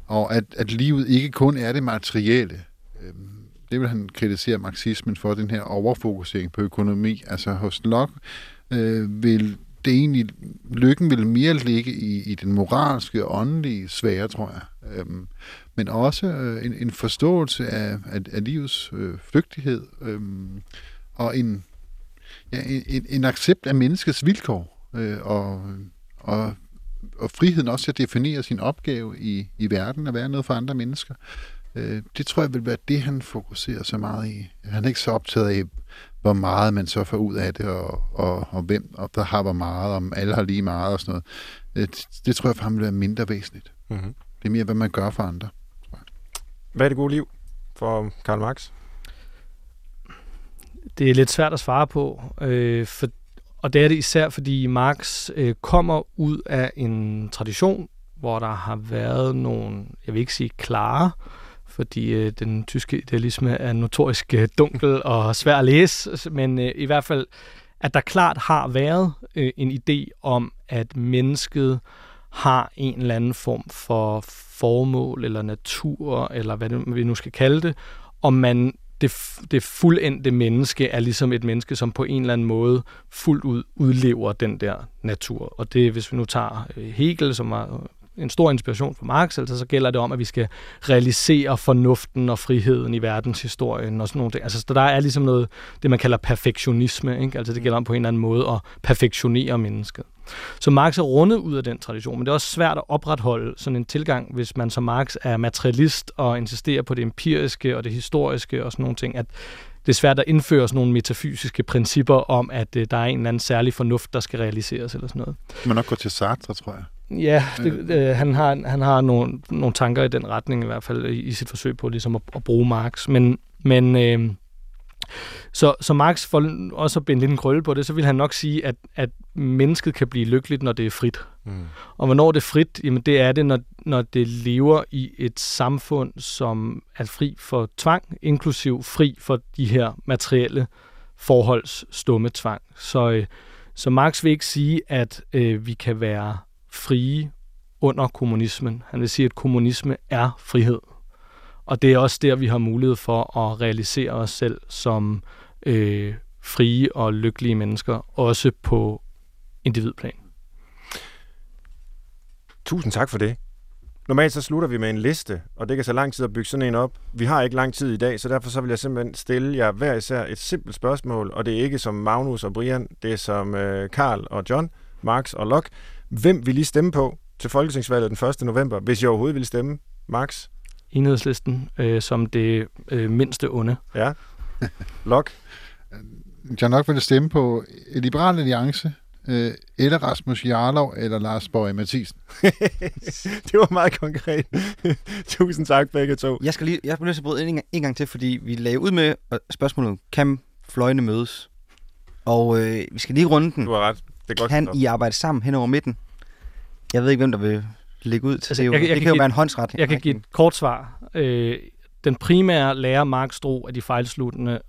og at, at livet ikke kun er det materielle. Øhm, det vil han kritisere marxismen for, den her overfokusering på økonomi. Altså hos Locke øh, vil det egentlig, lykken vil mere ligge i, i den moralske og åndelige sfære, tror jeg. Øhm, men også øh, en, en forståelse af, af, af livets øh, flygtighed, øh, og en, ja, en, en accept af menneskets vilkår, øh, og, og, og friheden også til at definere sin opgave i, i verden, at være noget for andre mennesker. Øh, det tror jeg vil være det, han fokuserer så meget i. Han er ikke så optaget af, hvor meget man så får ud af det, og, og, og hvem og der har hvor meget, om alle har lige meget og sådan noget. Det, det tror jeg for ham vil være mindre væsentligt. Mm-hmm. Det er mere, hvad man gør for andre. Hvad er det gode liv for Karl Marx? Det er lidt svært at svare på, øh, for, og det er det især, fordi Marx øh, kommer ud af en tradition, hvor der har været nogle, jeg vil ikke sige klare, fordi øh, den tyske idealisme er notorisk øh, dunkel og svær at læse, men øh, i hvert fald, at der klart har været øh, en idé om, at mennesket har en eller anden form for formål eller natur, eller hvad det, vi nu skal kalde det, om man det, det fuldendte menneske er ligesom et menneske, som på en eller anden måde fuldt ud udlever den der natur. Og det, hvis vi nu tager øh, Hegel, som var øh, en stor inspiration for Marx, altså så gælder det om, at vi skal realisere fornuften og friheden i verdenshistorien og sådan nogle ting. Altså der er ligesom noget, det man kalder perfektionisme, ikke? altså det gælder om på en eller anden måde at perfektionere mennesket. Så Marx er rundet ud af den tradition, men det er også svært at opretholde sådan en tilgang, hvis man som Marx er materialist og insisterer på det empiriske og det historiske og sådan nogle ting, at det er svært at indføre sådan nogle metafysiske principper om, at øh, der er en eller anden særlig fornuft, der skal realiseres eller sådan noget. Man nok gå til Sartre, tror jeg. Ja, det, øh, han har, han har nogle, nogle tanker i den retning i hvert fald i, i sit forsøg på ligesom at, at bruge Marx. Men, men øh, så, så Marx får også at binde lidt en krølle på det, så vil han nok sige, at, at mennesket kan blive lykkeligt, når det er frit. Mm. Og hvornår det er frit, jamen det er det, når, når det lever i et samfund, som er fri for tvang, inklusiv fri for de her materielle forholds stumme tvang. Så, øh, så Marx vil ikke sige, at øh, vi kan være frie under kommunismen. Han vil sige, at kommunisme er frihed. Og det er også der, vi har mulighed for at realisere os selv som øh, frie og lykkelige mennesker, også på individplan. Tusind tak for det. Normalt så slutter vi med en liste, og det kan så lang tid at bygge sådan en op. Vi har ikke lang tid i dag, så derfor så vil jeg simpelthen stille jer hver især et simpelt spørgsmål, og det er ikke som Magnus og Brian, det er som øh, Karl og John, Max og Locke. Hvem vil I stemme på til Folketingsvalget den 1. november, hvis I overhovedet vil stemme? Max? Enhedslisten øh, som det øh, mindste onde. Ja. Lok? Jeg nok vil stemme på Liberal Alliance, øh, eller Rasmus Jarlov, eller Lars Borg Mathisen. det var meget konkret. Tusind tak begge to. Jeg skal lige, jeg bliver nødt til at bryde en, en gang til, fordi vi lagde ud med spørgsmålet, kan fløjene mødes? Og øh, vi skal lige runde den. Du har ret. Det er godt kan I arbejde sammen hen over midten? Jeg ved ikke, hvem der vil lægge ud til altså, det. Jo, jeg, jeg det kan, kan jo give, være en håndsret. Jeg kan give et kort svar. Øh, den primære lærer, Marx drog af de fejlsluttende,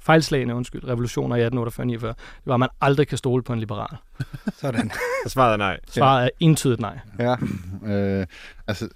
fejlslagende undskyld, revolutioner i 1848-49, det var, at man aldrig kan stole på en liberal. Sådan. Så svaret er nej. Svaret er entydigt nej. Ja, øh, altså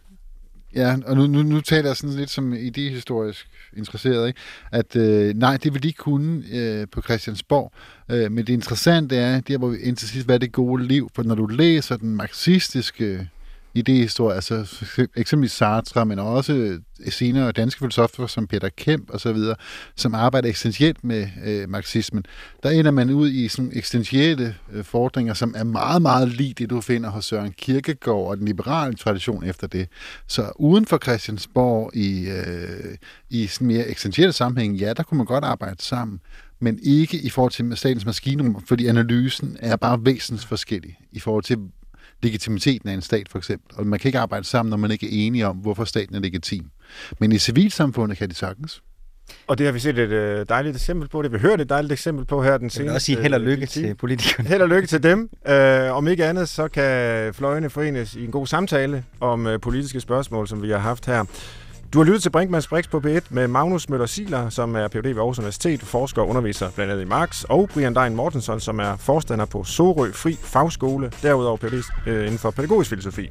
Ja, og nu, nu, nu taler jeg sådan lidt som idehistorisk interesseret, ikke? at øh, nej, det vil de ikke kunne øh, på Christiansborg. Øh, men det interessante er, der hvor vi indtil sidst, hvad er det gode liv? For når du læser den marxistiske idéhistorie, altså eksempelvis Sartre, men også øh, senere danske filosofer som Peter Kemp og så videre, som arbejder eksistentielt med øh, marxismen, der ender man ud i sådan eksistentielle øh, fordringer, som er meget, meget lige det, du finder hos Søren Kierkegaard og den liberale tradition efter det. Så uden for Christiansborg i, øh, i sådan mere eksistentielle sammenhæng, ja, der kunne man godt arbejde sammen, men ikke i forhold til statens maskinrum, fordi analysen er bare væsensforskellig i forhold til, legitimiteten af en stat, for eksempel. Og man kan ikke arbejde sammen, når man ikke er enige om, hvorfor staten er legitim. Men i civilsamfundet kan de sagtens. Og det har vi set et øh, dejligt eksempel på. Det har vi hørt et dejligt eksempel på her den seneste. Jeg vil også sige held og lykke til politikerne. Held og lykke til dem. Øh, om ikke andet, så kan fløjene forenes i en god samtale om øh, politiske spørgsmål, som vi har haft her. Du har lyttet til Brinkmanns Brix på P1 med Magnus Møller Siler, som er Ph.D. ved Aarhus Universitet, forsker og underviser blandt andet i Marx, og Brian Dein Mortensen, som er forstander på Sorø Fri Fagskole, derudover Ph.D. Øh, inden for pædagogisk filosofi.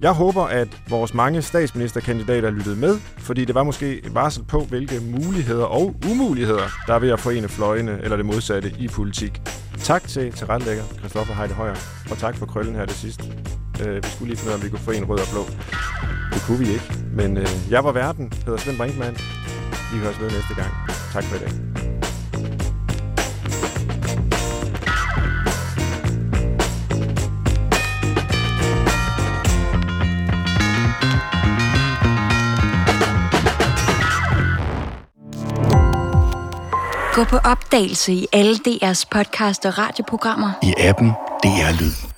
Jeg håber, at vores mange statsministerkandidater lyttede med, fordi det var måske et varsel på, hvilke muligheder og umuligheder, der er ved at forene fløjene eller det modsatte i politik. Tak til tilrettelægger Christoffer Heide Højer, og tak for krøllen her det sidste. Øh, vi skulle lige finde ud af, om vi kunne forene rød og blå. Det kunne vi ikke, men øh, jeg var verden, hedder Svend Brinkmann. Vi høres ved næste gang. Tak for i dag. Gå på opdagelse i alle DR's podcast og radioprogrammer. I appen DR Lyd.